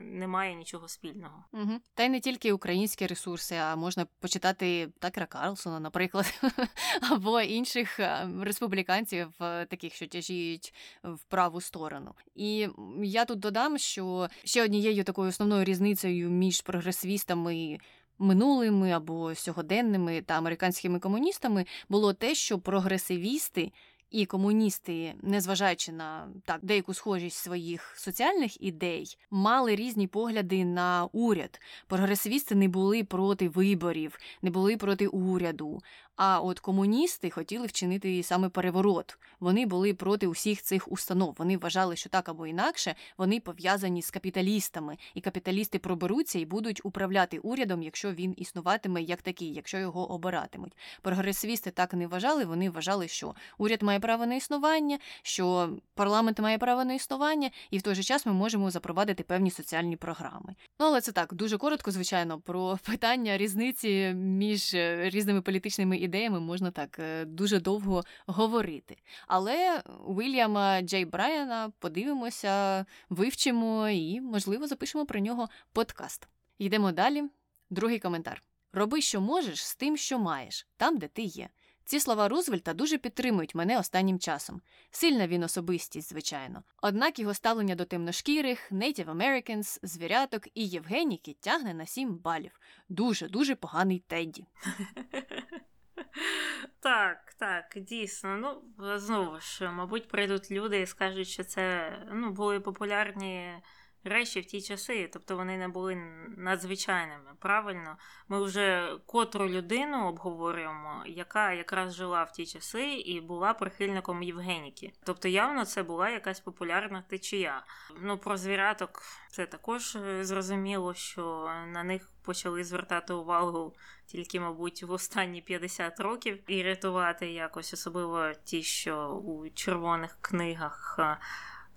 не має нічого спільного. Угу. Та й не тільки українські ресурси, а можна почитати Такера Карлсона, наприклад, або інших республіканців, таких, що тяжіють в праву сторону. І я тут додам, що ще однією такою основною різницею між прогресивістами. Минулими або сьогоденними та американськими комуністами було те, що прогресивісти і комуністи, незважаючи на так деяку схожість своїх соціальних ідей, мали різні погляди на уряд. Прогресивісти не були проти виборів, не були проти уряду. А от комуністи хотіли вчинити саме переворот. Вони були проти усіх цих установ. Вони вважали, що так або інакше вони пов'язані з капіталістами, і капіталісти проберуться і будуть управляти урядом, якщо він існуватиме як такий, якщо його обиратимуть. Прогресивісти так не вважали. Вони вважали, що уряд має право на існування, що парламент має право на існування, і в той же час ми можемо запровадити певні соціальні програми. Ну але це так дуже коротко, звичайно, про питання різниці між е, різними політичними ідеями можна так е, дуже довго говорити. Але Уільяма Джей Брайана подивимося, вивчимо і, можливо, запишемо про нього подкаст. Йдемо далі. Другий коментар. Роби, що можеш, з тим, що маєш, там, де ти є. Ці слова Рузвельта дуже підтримують мене останнім часом. Сильна він особистість, звичайно. Однак його ставлення до темношкірих, Native Americans, звіряток і Євгеніки тягне на сім балів. Дуже дуже поганий Тедді. Так, так, дійсно. Ну, знову ж, мабуть, прийдуть люди і скажуть, що це ну, були популярні речі в ті часи, тобто вони не були надзвичайними. Правильно, ми вже котру людину обговорюємо, яка якраз жила в ті часи і була прихильником Євгеніки. Тобто, явно це була якась популярна течія. Ну про звіряток це також е, зрозуміло, що на них почали звертати увагу. Тільки, мабуть, в останні 50 років і рятувати якось, особливо ті, що у червоних книгах е,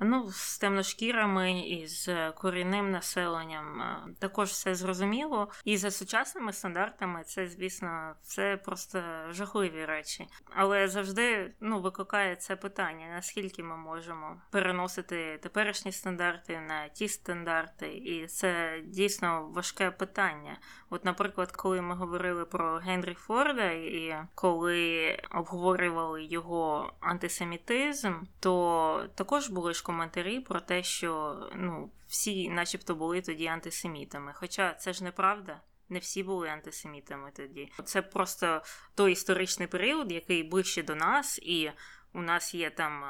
Ну, з темношкірами і з корінним населенням е, також все зрозуміло. І за сучасними стандартами це, звісно, це просто жахливі речі. Але завжди ну, викликає це питання: наскільки ми можемо переносити теперішні стандарти на ті стандарти, і це дійсно важке питання. От, наприклад, коли ми говорили про Генрі Форда, і коли обговорювали його антисемітизм, то також були ж коментарі про те, що ну всі, начебто, були тоді антисемітами. Хоча це ж неправда. Не всі були антисемітами тоді. Це просто той історичний період, який ближче до нас, і у нас є там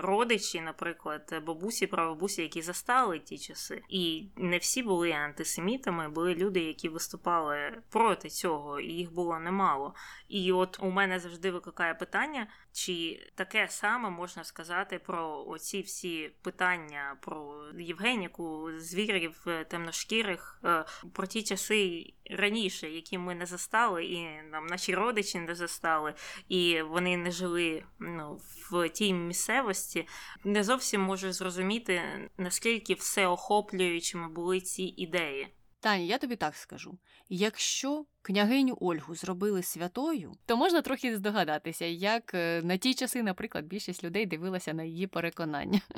родичі, наприклад, бабусі, прабабусі, які застали ті часи, і не всі були антисемітами, були люди, які виступали проти цього, і їх було немало. І от у мене завжди викликає питання, чи таке саме можна сказати про оці всі питання про Євгеніку, звірів, темношкірих, е, про ті часи раніше, які ми не застали, і нам наші родичі не застали, і вони не жили ну, в тій місцевості, не зовсім можу зрозуміти, наскільки всеохоплюючими були ці ідеї. Таня, я тобі так скажу: якщо княгиню Ольгу зробили святою, то можна трохи здогадатися, як е, на ті часи, наприклад, більшість людей дивилася на її переконання.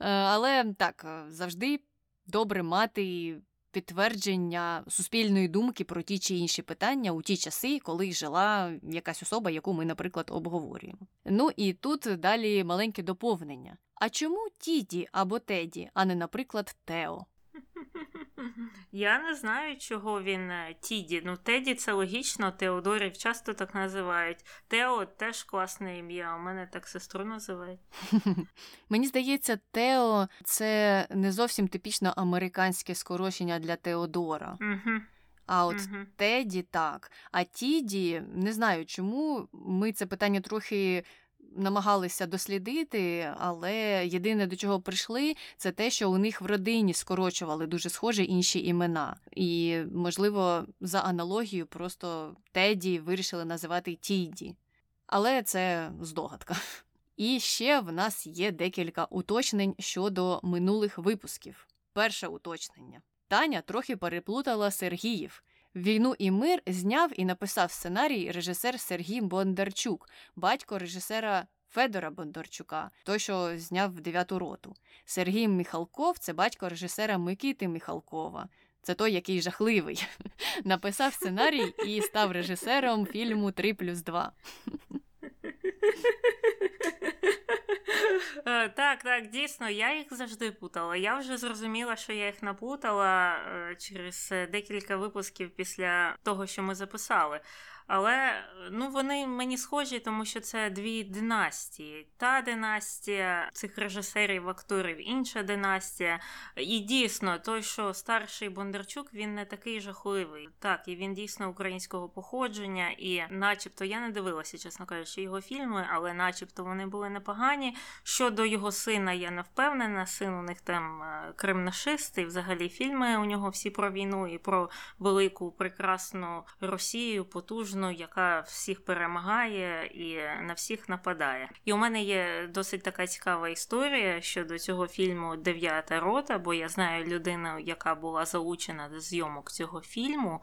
Е, але так, е, завжди добре мати підтвердження суспільної думки про ті чи інші питання у ті часи, коли жила якась особа, яку ми, наприклад, обговорюємо. Ну і тут далі маленьке доповнення. А чому Тіді або Теді, а не, наприклад, Тео? Я не знаю, чого він е, Тіді. Ну, Теді це логічно, Теодорів часто так називають. Тео теж класне ім'я, у мене так сестру називають. Мені здається, Тео це не зовсім типічно американське скорочення для Теодора. Угу. А от угу. Теді так. А Тіді не знаю чому. Ми це питання трохи намагалися дослідити, але єдине до чого прийшли, це те, що у них в родині скорочували дуже схожі інші імена. І, можливо, за аналогією, просто Теді вирішили називати Тіді. Але це здогадка. І ще в нас є декілька уточнень щодо минулих випусків. Перше уточнення. Таня трохи переплутала Сергіїв. Війну і мир зняв і написав сценарій режисер Сергій Бондарчук, батько режисера Федора Бондарчука, той, що зняв дев'яту роту. Сергій Міхалков це батько режисера Микити Міхалкова. Це той, який жахливий. Написав сценарій і став режисером фільму 3 плюс 2. Е, так, так, дійсно, я їх завжди путала. Я вже зрозуміла, що я їх напутала е, через декілька випусків після того, що ми записали. Але ну вони мені схожі, тому що це дві династії. Та династія цих режисерів, акторів, інша династія. І дійсно, той, що старший Бондарчук, він не такий жахливий. Так, і він дійсно українського походження, і, начебто, я не дивилася, чесно кажучи, його фільми, але, начебто, вони були непогані. Щодо його сина, я не впевнена. Син у них там е, кримнашист, і взагалі фільми у нього всі про війну і про велику прекрасну Росію, потужну потужну, яка всіх перемагає і на всіх нападає. І у мене є досить така цікава історія щодо цього фільму Дев'ята рота, бо я знаю людину, яка була залучена до зйомок цього фільму.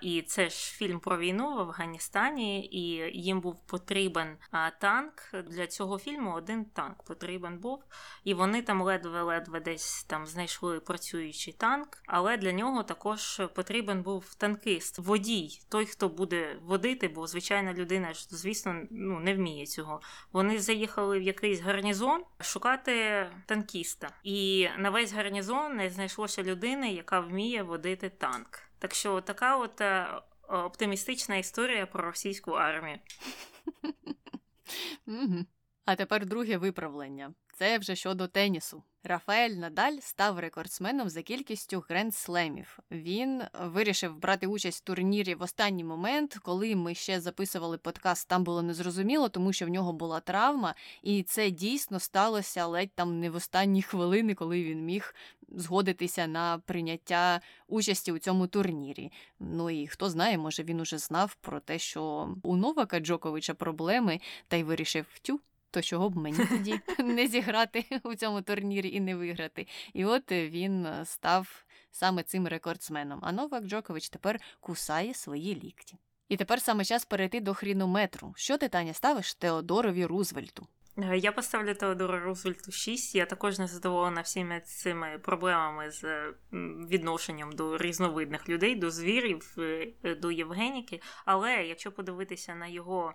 І це ж фільм про війну в Афганістані, і їм був потрібен танк. Для цього фільму один танк потрібен був. І вони там ледве-ледве десь там знайшли працюючий танк. Але для нього також потрібен був танкист, водій, той, хто буде водити, бо звичайна людина ж, звісно, ну не вміє цього. Вони заїхали в якийсь гарнізон шукати танкіста. І на весь гарнізон не знайшлося людини, яка вміє водити танк. Так що така от е, оптимістична історія про російську армію. А тепер друге виправлення. Це вже щодо тенісу. Рафаель Надаль став рекордсменом за кількістю гренд-слемів. Він вирішив брати участь в турнірі в останній момент, коли ми ще записували подкаст. Там було незрозуміло, тому що в нього була травма, і це дійсно сталося ледь там не в останні хвилини, коли він міг згодитися на прийняття участі у цьому турнірі. Ну і хто знає, може він уже знав про те, що у Новака Джоковича проблеми, та й вирішив тю. То чого б мені тоді не зіграти у цьому турнірі і не виграти? І от він став саме цим рекордсменом. А Новак Джокович тепер кусає свої лікті. І тепер саме час перейти до хрінометру. Що ти, Таня, ставиш Теодорові Рузвельту? Е, Я поставлю Теодора Рузвельту 6. Я також не задоволена всіми цими проблемами з відношенням до різновидних людей, до звірів, е, е, до Євгеніки. Але якщо подивитися на його е,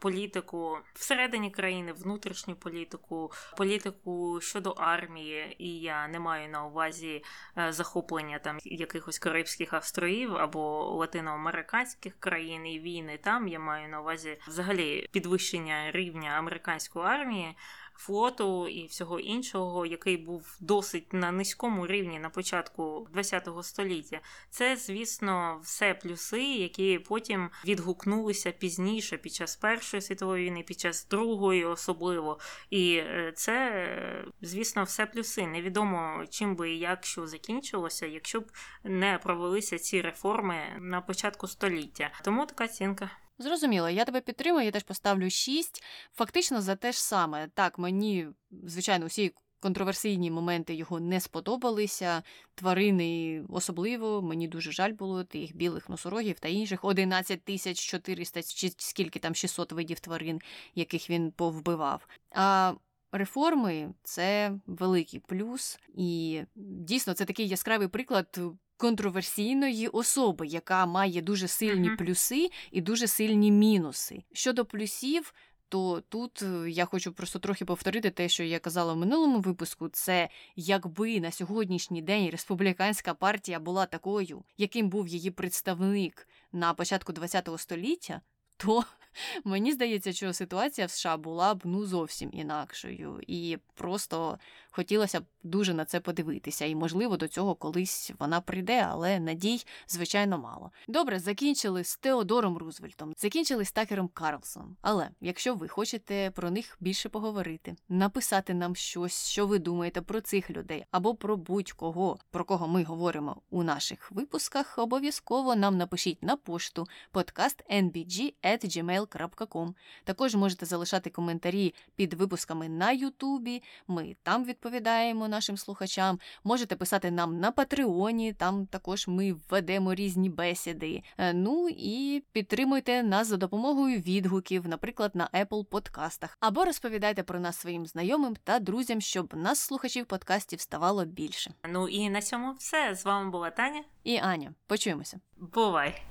політику всередині країни, внутрішню політику, політику щодо армії, і я не маю на увазі е, захоплення там якихось Карибських австроїв або латиноамериканських країн і війни там. Я маю на увазі взагалі підвищення рівня американської армії. Флоту і всього іншого, який був досить на низькому рівні на початку ХХ століття, це, звісно, все плюси, які потім відгукнулися пізніше під час Першої світової війни, під час Другої особливо. І е, це, звісно, все плюси. Невідомо чим би і як що закінчилося, якщо б не провелися ці реформи на початку століття. Тому така оцінка. Зрозуміло, я тебе підтримую, я теж поставлю 6. Фактично за те ж саме. Так, мені, звичайно, всі контроверсійні моменти його не сподобалися. Тварини особливо, мені дуже жаль було тих білих носорогів та інших 11 тисяч 400, чи скільки там 600 видів тварин, яких він повбивав. А реформи це великий плюс, і дійсно це такий яскравий приклад контроверсійної особи, яка має дуже сильні Мгм. плюси і дуже сильні мінуси. Щодо плюсів, то тут е, я хочу просто трохи повторити те, що я казала в минулому випуску. Це якби на сьогоднішній день республіканська партія була такою, яким був її представник на початку ХХ століття, то мені здається, що ситуація в США була б ну зовсім інакшою, і просто хотілося б дуже на це подивитися. І, можливо, до цього колись вона прийде, але надій, звичайно, мало. Добре, закінчили з Теодором Рузвельтом, закінчили з Такером Карлсоном. Але якщо ви хочете про них більше поговорити, написати нам щось, що ви думаєте про цих людей, або про будь-кого, про кого ми говоримо у наших випусках, обов'язково нам напишіть на пошту podcastnbg.gmail.com. Також можете залишати коментарі під випусками на Ютубі. Ми там відповідаємо нашим слухачам. Можете писати нам на Патреоні, там також ми введемо різні бесіди. Е, Ну і підтримуйте нас за допомогою відгуків, наприклад, на Apple подкастах. Або розповідайте про нас своїм знайомим та друзям, щоб нас, слухачів подкастів, ставало більше. Ну і на цьому все. З вами була Таня. І Аня, почуємося. Бувай!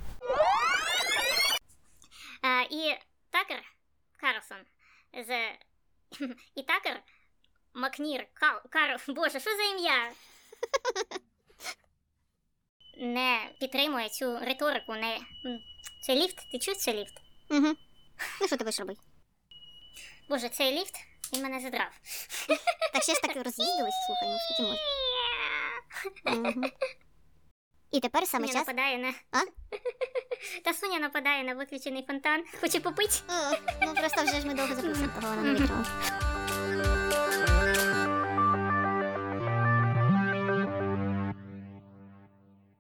А, і Такер Карлсон з і Такер Макнір Кал Карл. Боже, що за ім'я? Не підтримує цю риторику, не. м, Це ліфт? Ти чув це ліфт? Угу. Ну що ти будеш робити? Боже, цей ліфт, він мене задрав. Так ще ж так роз'їздились, слухай, ну скільки можна. І тепер саме Соня час. нападає на. А? Та Соня нападає на виключений фонтан. Хоче попити. О, Ну просто вже ж ми довго того вона не витримала.